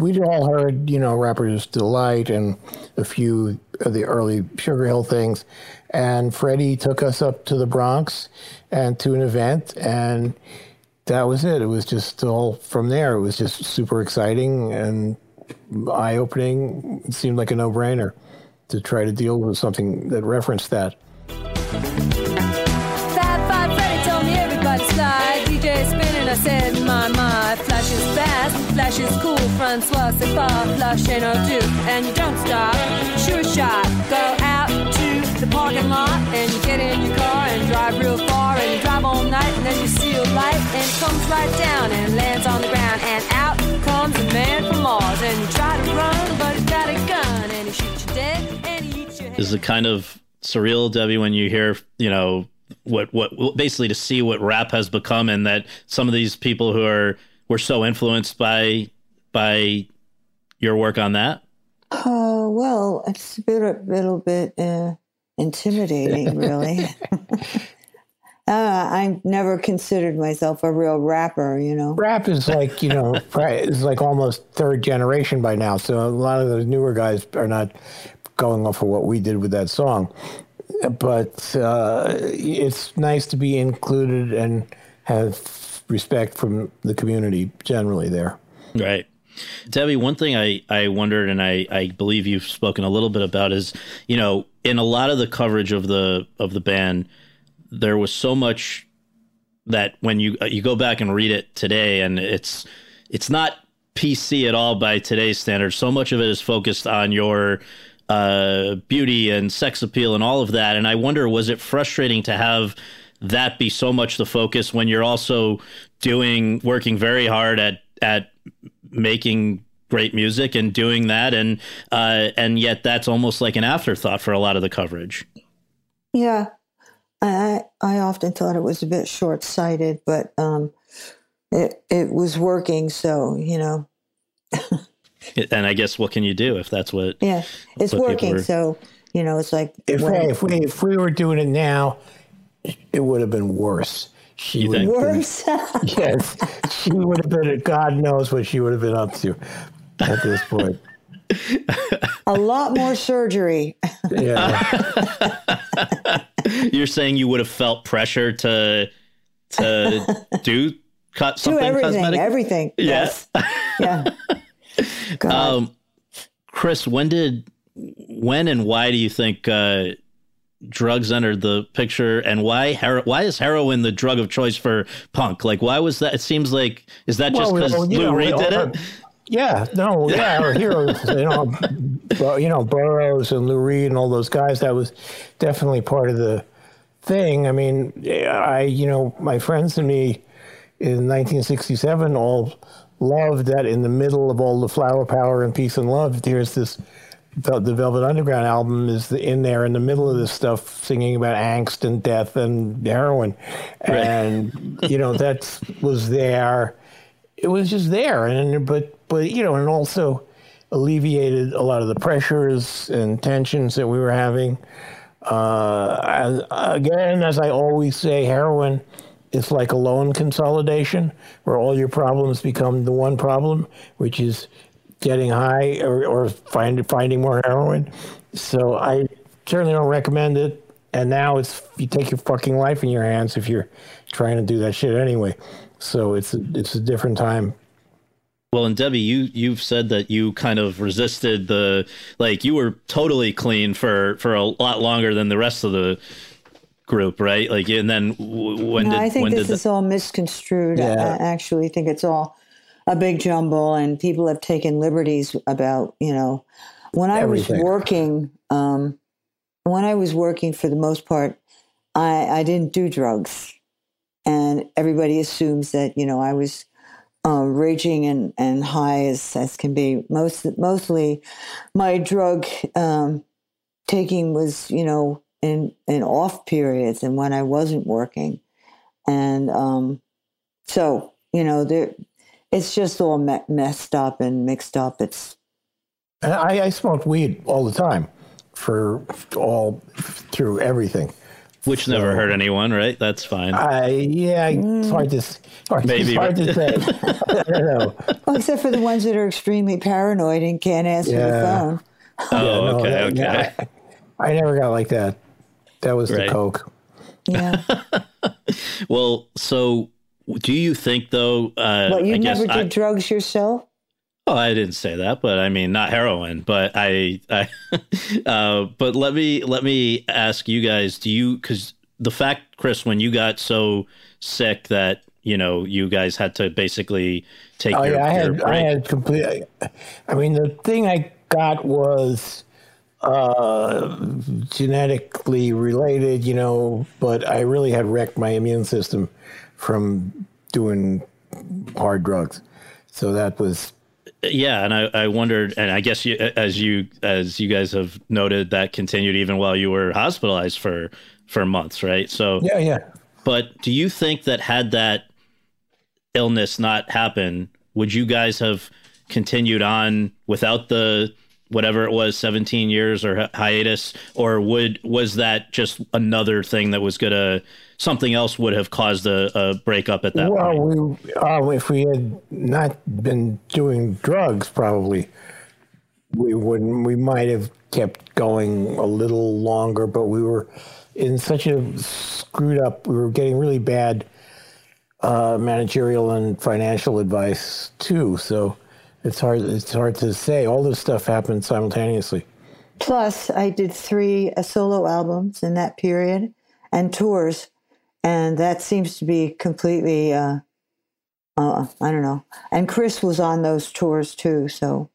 We'd all heard, you know, Rapper's Delight and a few of the early Sugar Hill things. And Freddy took us up to the Bronx and to an event, and that was it. It was just all from there. It was just super exciting and eye opening. It seemed like a no brainer to try to deal with something that referenced that. Fab Five Freddy told me everybody slide. DJ spinning, I said, my, my. Flash is fast, flash is cool. Francois, c'est pas flush ain't do. And you don't stop, sure shot. Go out to the parking lot and you get in your car and drive real far and you drive all night and then you see a light and it comes right down and lands on the ground and out comes a man from Mars and you try to run but he's got a gun and he shoots you dead and he eats your head. Is it kind of surreal, Debbie, when you hear, you know, what what basically to see what rap has become and that some of these people who are were so influenced by by your work on that? Oh, well, it's a bit, a little bit uh, intimidating, really. uh, I never considered myself a real rapper, you know. Rap is like, you know, is like almost third generation by now. So a lot of those newer guys are not going off of what we did with that song. But uh, it's nice to be included and have respect from the community generally there. Right. Debbie, one thing I, I wondered, and I, I believe you've spoken a little bit about, is you know in a lot of the coverage of the of the band, there was so much that when you you go back and read it today, and it's it's not PC at all by today's standards. So much of it is focused on your uh, beauty and sex appeal and all of that. And I wonder, was it frustrating to have that be so much the focus when you're also doing working very hard at at making great music and doing that and uh, and yet that's almost like an afterthought for a lot of the coverage. Yeah, I I often thought it was a bit short sighted, but um, it it was working. So you know, and I guess what can you do if that's what? yeah, it's what working. were- So you know, it's like If, when- we, if we if we were doing it now, it would have been worse. She would think? have been- worse. yes, she would have been. God knows what she would have been up to at this point. a lot more surgery. Yeah, You're saying you would have felt pressure to to do cut Do something everything, cosmetic? everything. Yeah. Yes. Yeah. God. Um, Chris, when did, when and why do you think uh, drugs entered the picture, and why hero- why is heroin the drug of choice for punk? Like, why was that? It seems like is that just Well, because well, you Lou know, Reed did it? Yeah, no, yeah, our heroes, you know, you know, Burroughs and Lou Reed and all those guys. That was definitely part of the thing. I mean, I, you know, my friends and me in 1967 all loved that in the middle of all the flower power and peace and love, there's this. The the Velvet Underground album is in there in the middle of this stuff, singing about angst and death and heroin, and you know that was there. It was just there. And but but you know and also alleviated a lot of the pressures and tensions that we were having. Uh as, again as i always say heroin is like a loan consolidation where all your problems become the one problem which is getting high or, or find, finding more heroin so i certainly don't recommend it and now it's you take your fucking life in your hands if you're trying to do that shit anyway so it's a, it's a different time. Well, and Debbie, you you've said that you kind of resisted the like you were totally clean for for a lot longer than the rest of the group, right? Like, and then w- when no, did I think when this did is all misconstrued. I, I actually think it's all a big jumble, and people have taken liberties about, you know, when I was working, um, when I was working for the most part, I, I didn't do drugs. And everybody assumes that, you know, I was uh, raging and, and high as, as can be. Most, mostly my drug um, taking was, you know, in, in off periods and when I wasn't working. And um, so, you know, there it's just all me- messed up and mixed up. It's I, I smoked weed all the time for all through everything. Which never hurt anyone, right? That's fine. I yeah, it's mm. hard to hard, Maybe, it's hard to say. I don't know. well, except for the ones that are extremely paranoid and can't answer the phone. oh, No, okay, that- okay. yeah, I, I never got like that. That was Right. the coke. Yeah. Well, so do you think though? Uh, what you I guess never I, did drugs yourself? Oh, I didn't say that, but I mean not heroin. But I, I uh, but let me let me ask you guys: Do you because the fact, Chris, when you got so sick that you know you guys had to basically take Oh your, yeah, I your had I had complete. I mean, the thing I got was uh, genetically related, you know, but I really had wrecked my immune system from doing hard drugs. So that was Yeah, and I, I wondered, and I guess you, as you as you guys have noted, that continued even while you were hospitalized for for months, right? So yeah, yeah. But do you think that had that illness not happen, would you guys have continued on without the whatever it was, seventeen years or hi- hiatus, or would was that just another thing that was gonna something else would have caused a, a breakup at that well, point? we uh, if we had not been doing drugs, probably we wouldn't. We might have kept going a little longer, but we were in such a screwed up. We were getting really bad uh, managerial and financial advice too. So it's hard. It's hard to say. All this stuff happened simultaneously. Plus, I did three uh, solo albums in that period and tours, and that seems to be completely. Uh, uh, I don't know. And Chris was on those tours too, so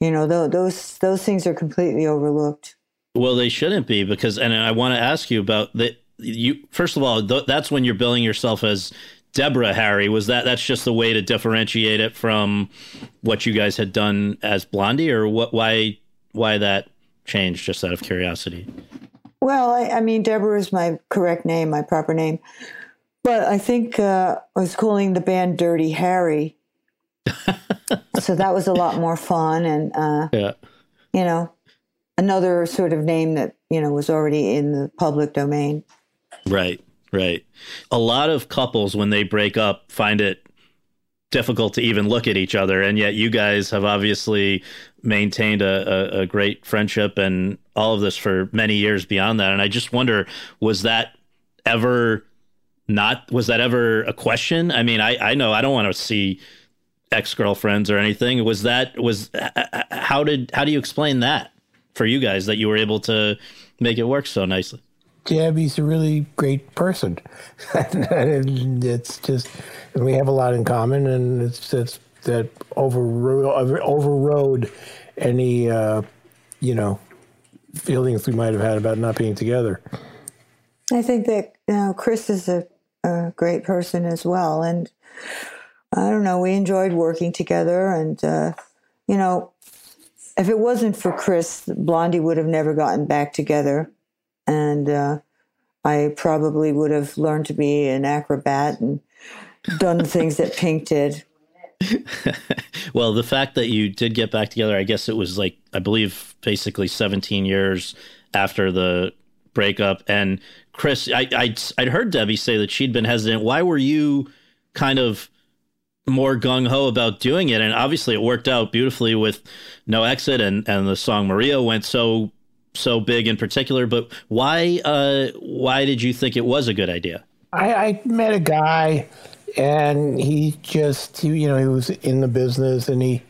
you know tho- those those things are completely overlooked. Well, they shouldn't be because, and I want to ask you about that. You first of all, th- that's when you're billing yourself as Deborah Harry. Was that that's just the way to differentiate it from what you guys had done as Blondie, or what? Why why that changed? Just out of curiosity. Well, I, I mean, Deborah is my correct name, my proper name. But I think uh, I was calling the band Dirty Harry. so that was a lot more fun. And, uh, Yeah. you know, another sort of name that, you know, was already in the public domain. Right, right. A lot of couples, when they break up, find it difficult to even look at each other. And yet, you guys have obviously maintained a, a, a great friendship and all of this for many years beyond that. And I just wonder, was that ever not, was that ever a question? I mean, I, I know I don't want to see ex girlfriends or anything. Was that, was, how did, how do you explain that for you guys that you were able to make it work so nicely? Debbie's a really great person. it's just, we have a lot in common, and it's, it's that overrode, overrode any, uh, you know, feelings we might have had about not being together. I think that you know, Chris is a, a great person as well. And I don't know, we enjoyed working together. And, uh, you know, if it wasn't for Chris, Blondie would have never gotten back together. And uh, I probably would have learned to be an acrobat and done things that Pink did. Well, the fact that you did get back together, I guess it was like I believe basically 17 years after the breakup. And Chris, I I I'd heard Debbie say that she'd been hesitant. Why were you kind of more gung ho about doing it? And obviously, it worked out beautifully with No Exit, and and the song Maria went so so big in particular. But why uh why did you think it was a good idea? I, I met a guy, and he just, he, you know, he was in the business, and he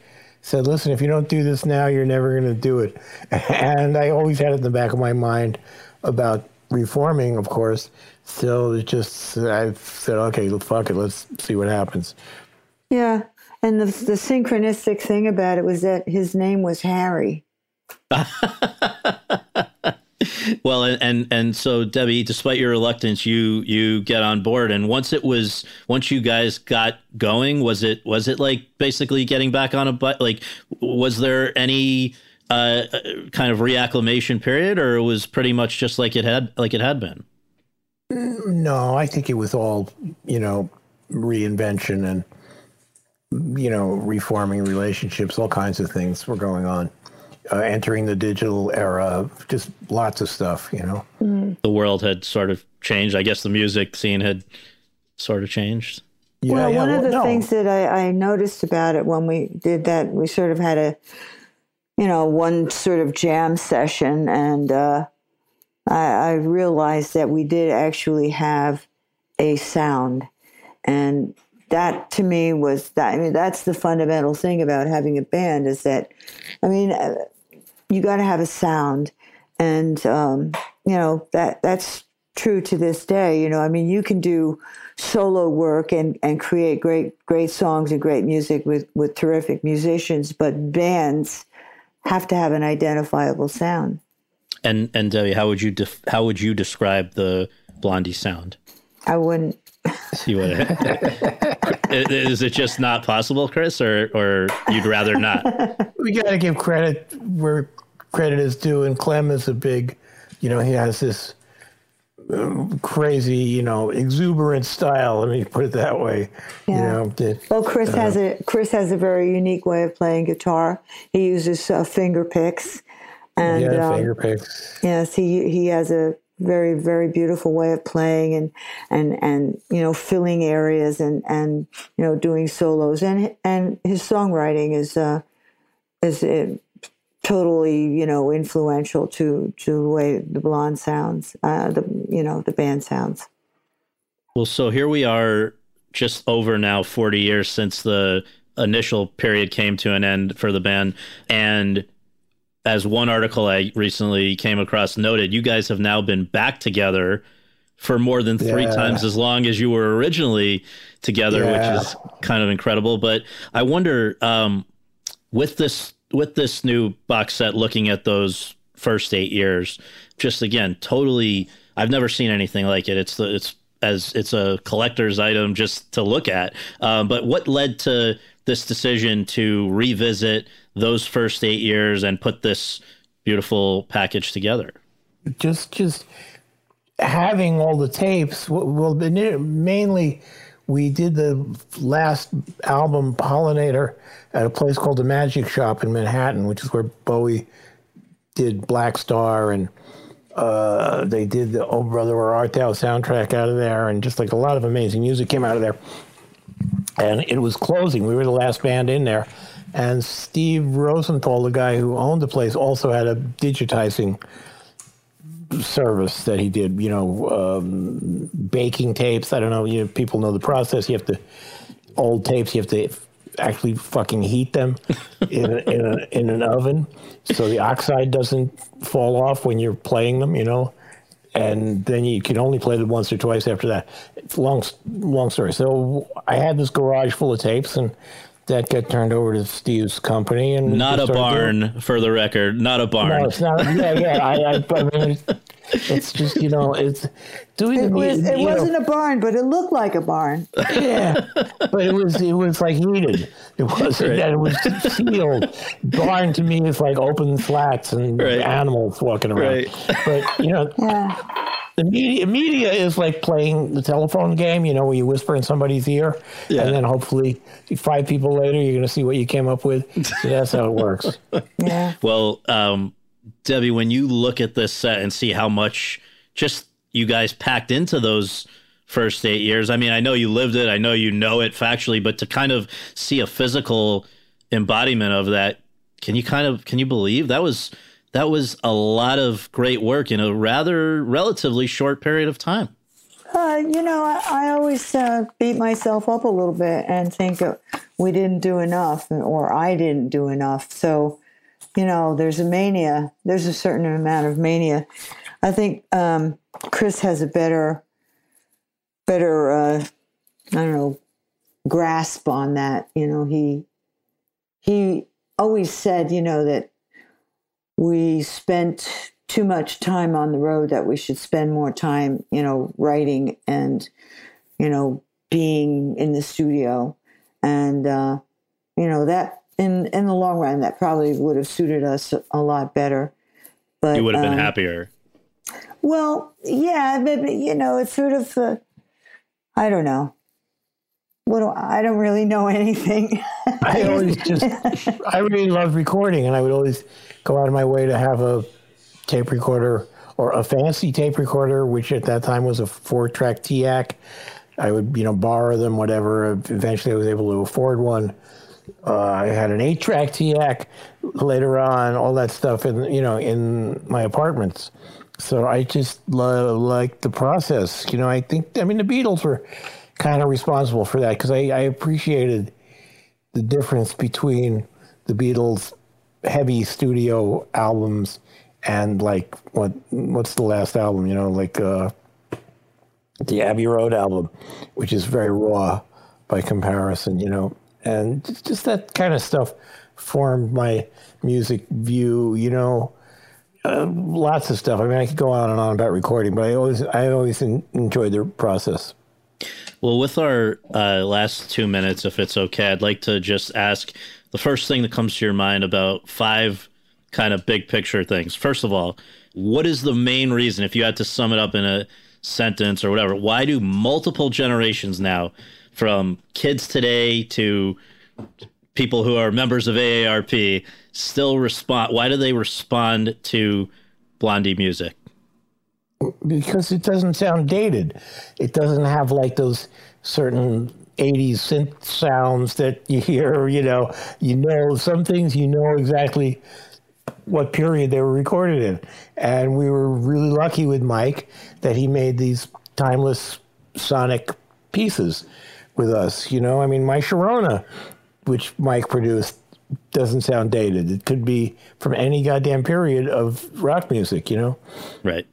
said, "Listen, if you don't do this now, you're never going to do it." And I always had it in the back of my mind about reforming, of course. So it just, I said, "Okay, fuck it, let's see what happens." Yeah. And the, the synchronistic thing about it was that his name was Harry. Well, and, and and so Debbie, despite your reluctance, you you get on board. And once it was, once you guys got going, was it was it like basically getting back on a butt? Like, was there any uh, kind of reacclimation period, or it was pretty much just like it had like it had been? No, I think it was all, you know, reinvention and you know, reforming relationships, all kinds of things were going on. Uh, entering the digital era, just lots of stuff, you know. The world had sort of changed. I guess the music scene had sort of changed. Yeah, well, yeah, one of the no. things that I, I noticed about it when we did that, we sort of had a, you know, one sort of jam session, and uh, I, I realized that we did actually have a sound, and that to me was that. I mean, that's the fundamental thing about having a band is that, I mean, uh, you got to have a sound, and um, you know that that's true to this day. You know, I mean, you can do solo work and and create great great songs and great music with with terrific musicians, but bands have to have an identifiable sound. And and Debbie, how would you def- how would you describe the Blondie sound? I wouldn't. See you would. Is it just not possible, Chris, or or you'd rather not? we got to give credit where credit is due, and Clem is a big, you know, he has this um, crazy, you know, exuberant style. Let me put it that way. You know, that- Well, Chris has a Chris has a very unique way of playing guitar. He uses uh, finger picks, and yeah, um, finger picks. Yes, he he has a very very beautiful way of playing and and and you know filling areas and and you know doing solos and and his songwriting is uh is uh, totally you know influential to to the way the blonde sounds uh the you know the band sounds Well, so here we are, just over now 40 years since the initial period came to an end for the band. And as one article I recently came across noted, you guys have now been back together for more than three Yeah. times as long as you were originally together, Yeah. which is kind of incredible. But I wonder, um, with this with this new box set, looking at those first eight years, just again, totally. I've never seen anything like it. It's the it's as it's a collector's item just to look at. Um, but what led to this decision to revisit those first eight years and put this beautiful package together? just just having all the tapes well mainly we did the last album pollinator at a place called the magic shop in manhattan which is where bowie did Blackstar and uh, they did the oh brother where art thou soundtrack out of there and just like a lot of amazing music came out of there and it was closing. We were the last band in there. And Steve Rosenthal, the guy who owned the place, also had a digitizing service that he did, you know, um, baking tapes. I don't know, you know, people know the process. You have to, old tapes, you have to actually fucking heat them in, a, in, a, in an oven so the oxide doesn't fall off when you're playing them, you know and then you can only play them once or twice after that. It's long, long story. So I had this garage full of tapes, and that got turned over to Steve's company. And Not a started doing- barn, for the record. Not a barn. No, it's not. Yeah, yeah. I, I, I mean, it's, it's just you know, it's doing it the was it you know, wasn't a barn but it looked like a barn yeah, but it was it was like heated. It wasn't that it was sealed. Barn to me is like open flats and Right. animals walking around. Right. But you know, yeah the media media is like playing the telephone game. You know, where you whisper in somebody's ear, Yeah. and then hopefully five people later you're going to see what you came up with. So that's how it works. yeah Well, um, Debbie, when you look at this set and see how much just you guys packed into those first eight years, I mean, I know you lived it, I know you know it factually, but to kind of see a physical embodiment of that, can you kind of can you believe that was that was a lot of great work in a rather relatively short period of time? Uh, you know, I, I always uh, beat myself up a little bit and think we didn't do enough, or I didn't do enough. So, you know, there's a mania. There's a certain amount of mania. I think um, Chris has a better, better, uh, I don't know, grasp on that. You know, he he always said, you know, that we spent too much time on the road that we should spend more time you know writing and you know being in the studio and uh you know that in in the long run that probably would have suited us a lot better but You would have been um, happier. well yeah but but, you know it's sort of uh, i don't know what do, I don't really know anything. I always just, I really love recording, and I would always go out of my way to have a tape recorder or a fancy tape recorder, which at that time was a four-track TEAC. I would, you know, borrow them, whatever. Eventually, I was able to afford one. Uh, I had an eight-track TEAC later on, all that stuff, in you know, in my apartments. So I just lo- like the process. You know, I think, I mean, the Beatles were kind of responsible for that because I, I appreciated the difference between the Beatles' heavy studio albums and like what what's the last album? You know, like uh, the Abbey Road album, which is very raw by comparison. You know, and just, that kind of stuff formed my music view. You know, uh, lots of stuff. I mean, I could go on and on about recording, but I always I always en- enjoyed the process. Well, with our uh, last two minutes, if it's okay, I'd like to just ask the first thing that comes to your mind about five kind of big picture things. First of all, what is the main reason, if you had to sum it up in a sentence or whatever, why do multiple generations now, from kids today to people who are members of AARP, still respond? Why do they respond to Blondie music? because it doesn't sound dated. It doesn't have like those certain 80s synth sounds that you hear, you know, you know some things you know exactly what period they were recorded in. And we were really lucky with Mike that he made these timeless sonic pieces with us, you know. I mean, my Sharona, which Mike produced, doesn't sound dated. It could be from any goddamn period of rock music, you know. Right.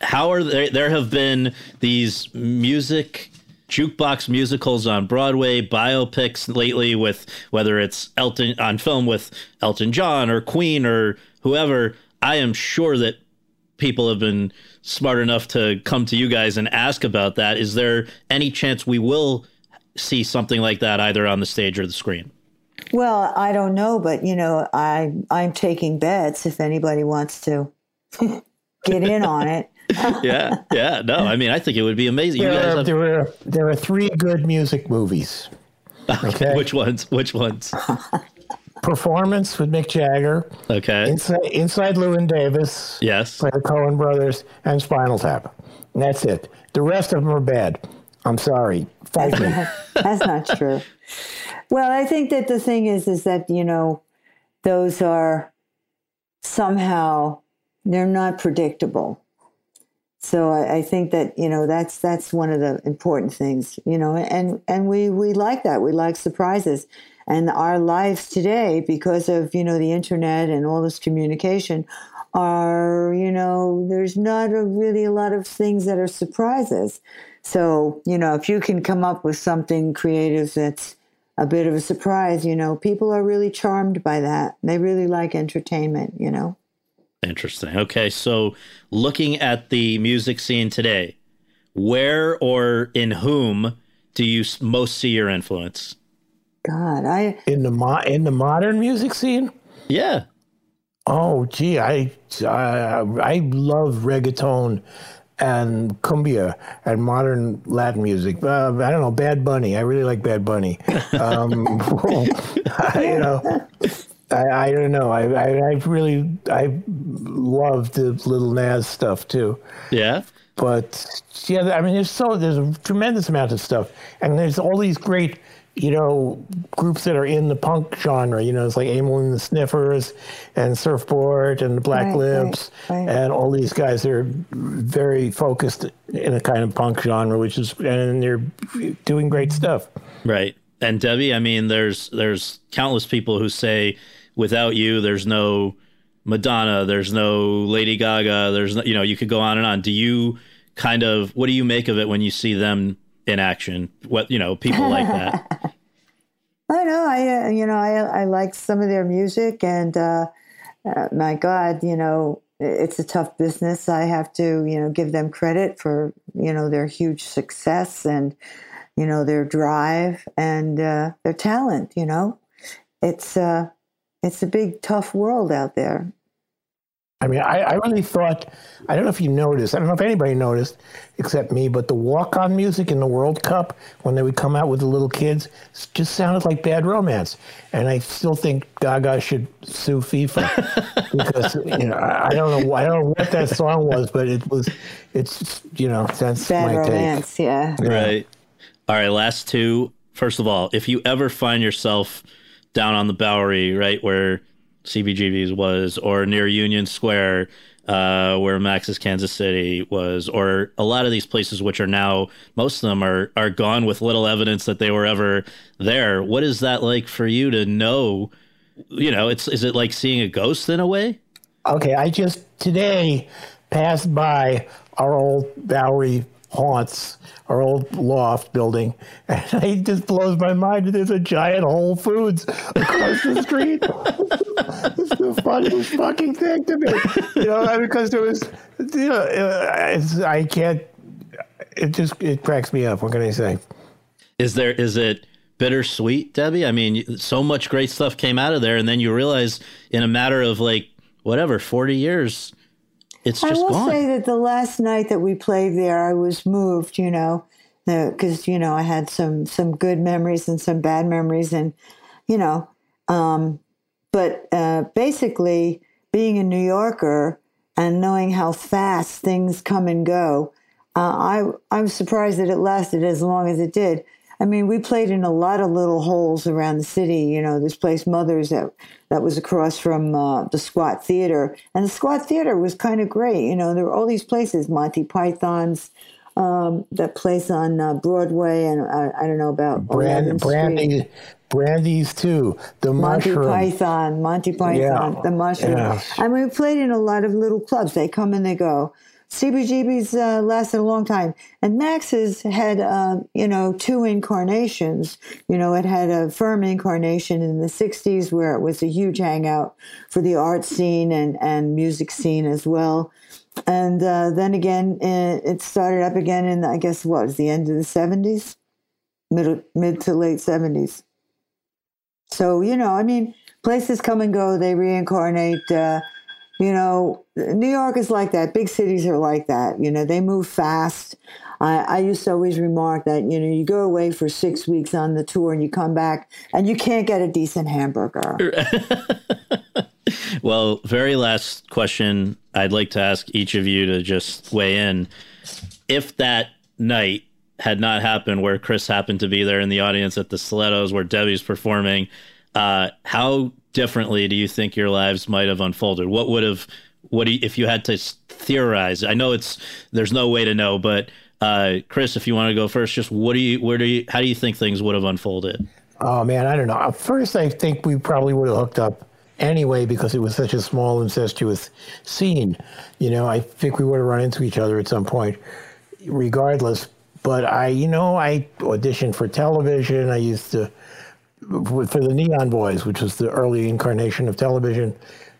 How are there? There have been these music jukebox musicals on Broadway, biopics lately with whether it's Elton on film with Elton John or Queen or whoever. I am sure that people have been smart enough to come to you guys and ask about that. Is there any chance we will see something like that either on the stage or the screen? Well, I don't know, but you know, I I'm taking bets if anybody wants to get in on it. yeah, yeah. No, I mean, I think it would be amazing. You There, guys are, have, there were there are three good music movies. Okay. which ones? Which ones? Performance with Mick Jagger, Okay. Inside, Inside Llewyn Davis, Yes. by the Coen Brothers, and Spinal Tap. And that's it. The rest of them are bad. I'm sorry. That's not true. Well, I think that the thing is, is that you know, those are somehow they're not predictable. So I, I think that you know that's that's one of the important things, you know, and and we we like that. We like surprises, and our lives today, because of you know the internet and all this communication, are you know there's not a, really a lot of things that are surprises. So you know if you can come up with something creative that's a bit of a surprise, you know, people are really charmed by that. They really like entertainment, you know. Interesting. Okay, so looking at the music scene today, where or in whom do you most see your influence? God, I In the mo- in the modern music scene, Yeah. oh gee, I I, I love reggaeton and cumbia and modern Latin music. Uh, I don't know, Bad Bunny. I really like Bad Bunny. Um, I, you know, I, I don't know. I, I I really I love the Little Nas stuff too. Yeah. but yeah, I mean, there's so there's a tremendous amount of stuff, and there's all these great, you know, groups that are in the punk genre. You know, it's like Amyl and the Sniffers, and Surfbort, and the Black Right, Lips, right, right. and all these guys are very focused in a kind of punk genre, which is and they're doing great stuff. Right. And Debbie, I mean, there's there's countless people who say without you, there's no Madonna, there's no Lady Gaga, there's no, you know, you could go on and on. Do you kind of what do you make of it when you see them in action? What you know, people like that. I know. I uh, you know I I like some of their music, and uh, uh, my God, you know it's a tough business. I have to you know give them credit for you know their huge success and you know their drive and uh, their talent. You know, it's uh it's a big tough world out there. I mean, I, I really thought, I don't know if you noticed, I don't know if anybody noticed except me, but the walk on music in the World Cup, when they would come out with the little kids, just sounded like bad romance. And I still think Gaga should sue FIFA because, you know, I, I don't know, I don't know what that song was, but it was, it's, you know, that's Bad my romance, yeah. Right. All right. Last two. First of all, if you ever find yourself down on the Bowery, right where CBGB's was, or near Union Square, uh, where Max's Kansas City was, or a lot of these places, which are now most of them are are gone with little evidence that they were ever there. What is that like for you to know? You know, it's is it like seeing a ghost in a way? Okay, I just today passed by our old Bowery haunts, our old loft building, and it just blows my mind there's a giant Whole Foods across the street. it's the funniest fucking thing to me, you know, because there was, you know, uh, I can't. It just it cracks me up. What can I say? Is there is it bittersweet, Debbie? I mean, so much great stuff came out of there, and then you realize in a matter of like whatever forty years, it's I just will gone. say that the last night that we played there, I was moved, you know, because you know I had some some good memories and some bad memories, and you know, um, but uh, basically being a New Yorker and knowing how fast things come and go, uh, I I'm surprised that it lasted as long as it did. I mean, we played in a lot of little holes around the city. You know, this place Mothers that that was across from uh, the Squat Theater, and the Squat Theater was kind of great. You know, there were all these places, Monty Python's, um, that place on uh, Broadway, and I, I don't know about Brand, 11th brandy, brandy's too. The Monty mushroom. Python, Monty Python, Yeah, the mushroom. yeah. I mean, we played in a lot of little clubs. They come and they go. CBGB's uh, lasted a long time, and Max's had, uh, you know, two incarnations. You know, it had a firm incarnation in the '60s where it was a huge hangout for the art scene and and music scene as well. And uh, then again, uh, it started up again in, I guess, what was the end of the '70s, mid mid to late '70s. So, you know, I mean, places come and go, they reincarnate. You know, New York is like that. Big cities are like that. You know, they move fast. I, I used to always remark that, you know, you go away for six weeks on the tour and you come back and you can't get a decent hamburger. Well, very last question I'd like to ask each of you to just weigh in. If that night had not happened where Chris happened to be there in the audience at the Stilettos where Debbie's performing, uh, how differently do you think your lives might have unfolded? What would have, what do you, if you had to theorize? I know it's, there's no way to know, but uh, Chris, if you want to go first, just what do you, where do you, how do you think things would have unfolded? Oh man, I don't know. First, I think we probably would have hooked up anyway because it was such a small incestuous scene. You know, I think we would have run into each other at some point, regardless. But I, you know, I auditioned for television. I used to for the Neon Boys, which was the early incarnation of television.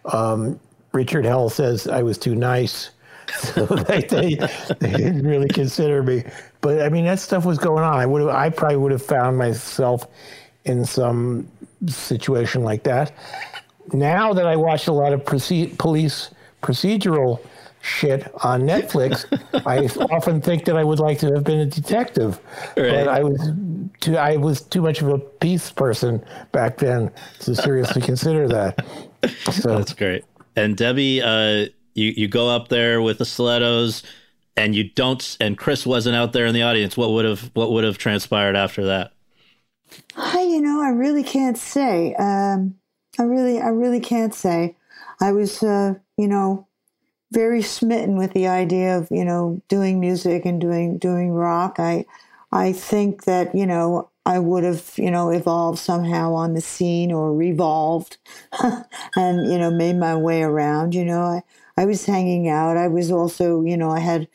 Um, Richard Hell says I was too nice. So they, they, they didn't really consider me. But I mean, that stuff was going on. I would have, I probably would have found myself in some situation like that. Now that I watch a lot of proce- police procedural shit on Netflix, I often think that I would like to have been a detective, Right. but I was too I was too much of a peace person back then to seriously consider that. So That's great. And Debbie, uh, you you go up there with the stilettos, and you don't. And Chris wasn't out there in the audience. What would have what would have transpired after that? I, you know, I really can't say. Um, I really, I really can't say. I was, uh, you know, very smitten with the idea of, you know, doing music and doing doing rock. I, I think that you know I would have, you know, evolved somehow on the scene or revolved, and you know, made my way around. You know, I, I was hanging out. I was also, you know, I had,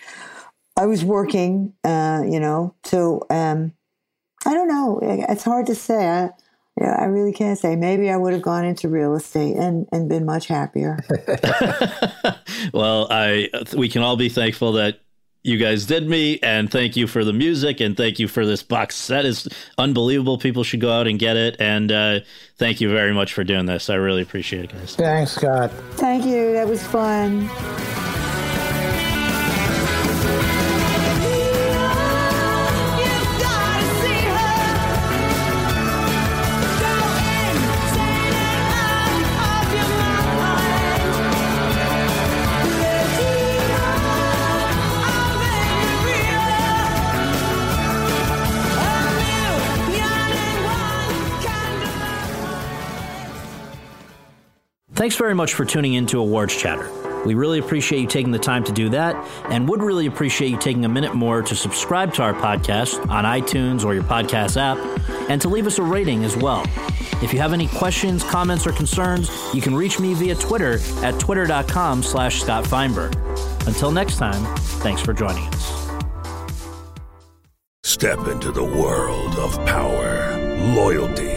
I was working. Uh, you know, so. Um, I don't know. It's hard to say. I, yeah, I really can't say. Maybe I would have gone into real estate and, and been much happier. well, I we can all be thankful that you guys did me, and thank you for the music, and thank you for this box set. is unbelievable. People should go out and get it. And uh, thank you very much for doing this. I really appreciate it, guys. Thanks, Scott. Thank you. That was fun. Thanks very much for tuning in to Awards Chatter. We really appreciate you taking the time to do that and would really appreciate you taking a minute more to subscribe to our podcast on iTunes or your podcast app and to leave us a rating as well. If you have any questions, comments, or concerns, you can reach me via Twitter at twitter.com slash Scott Feinberg. Until next time, thanks for joining us. Step into the world of power, loyalty,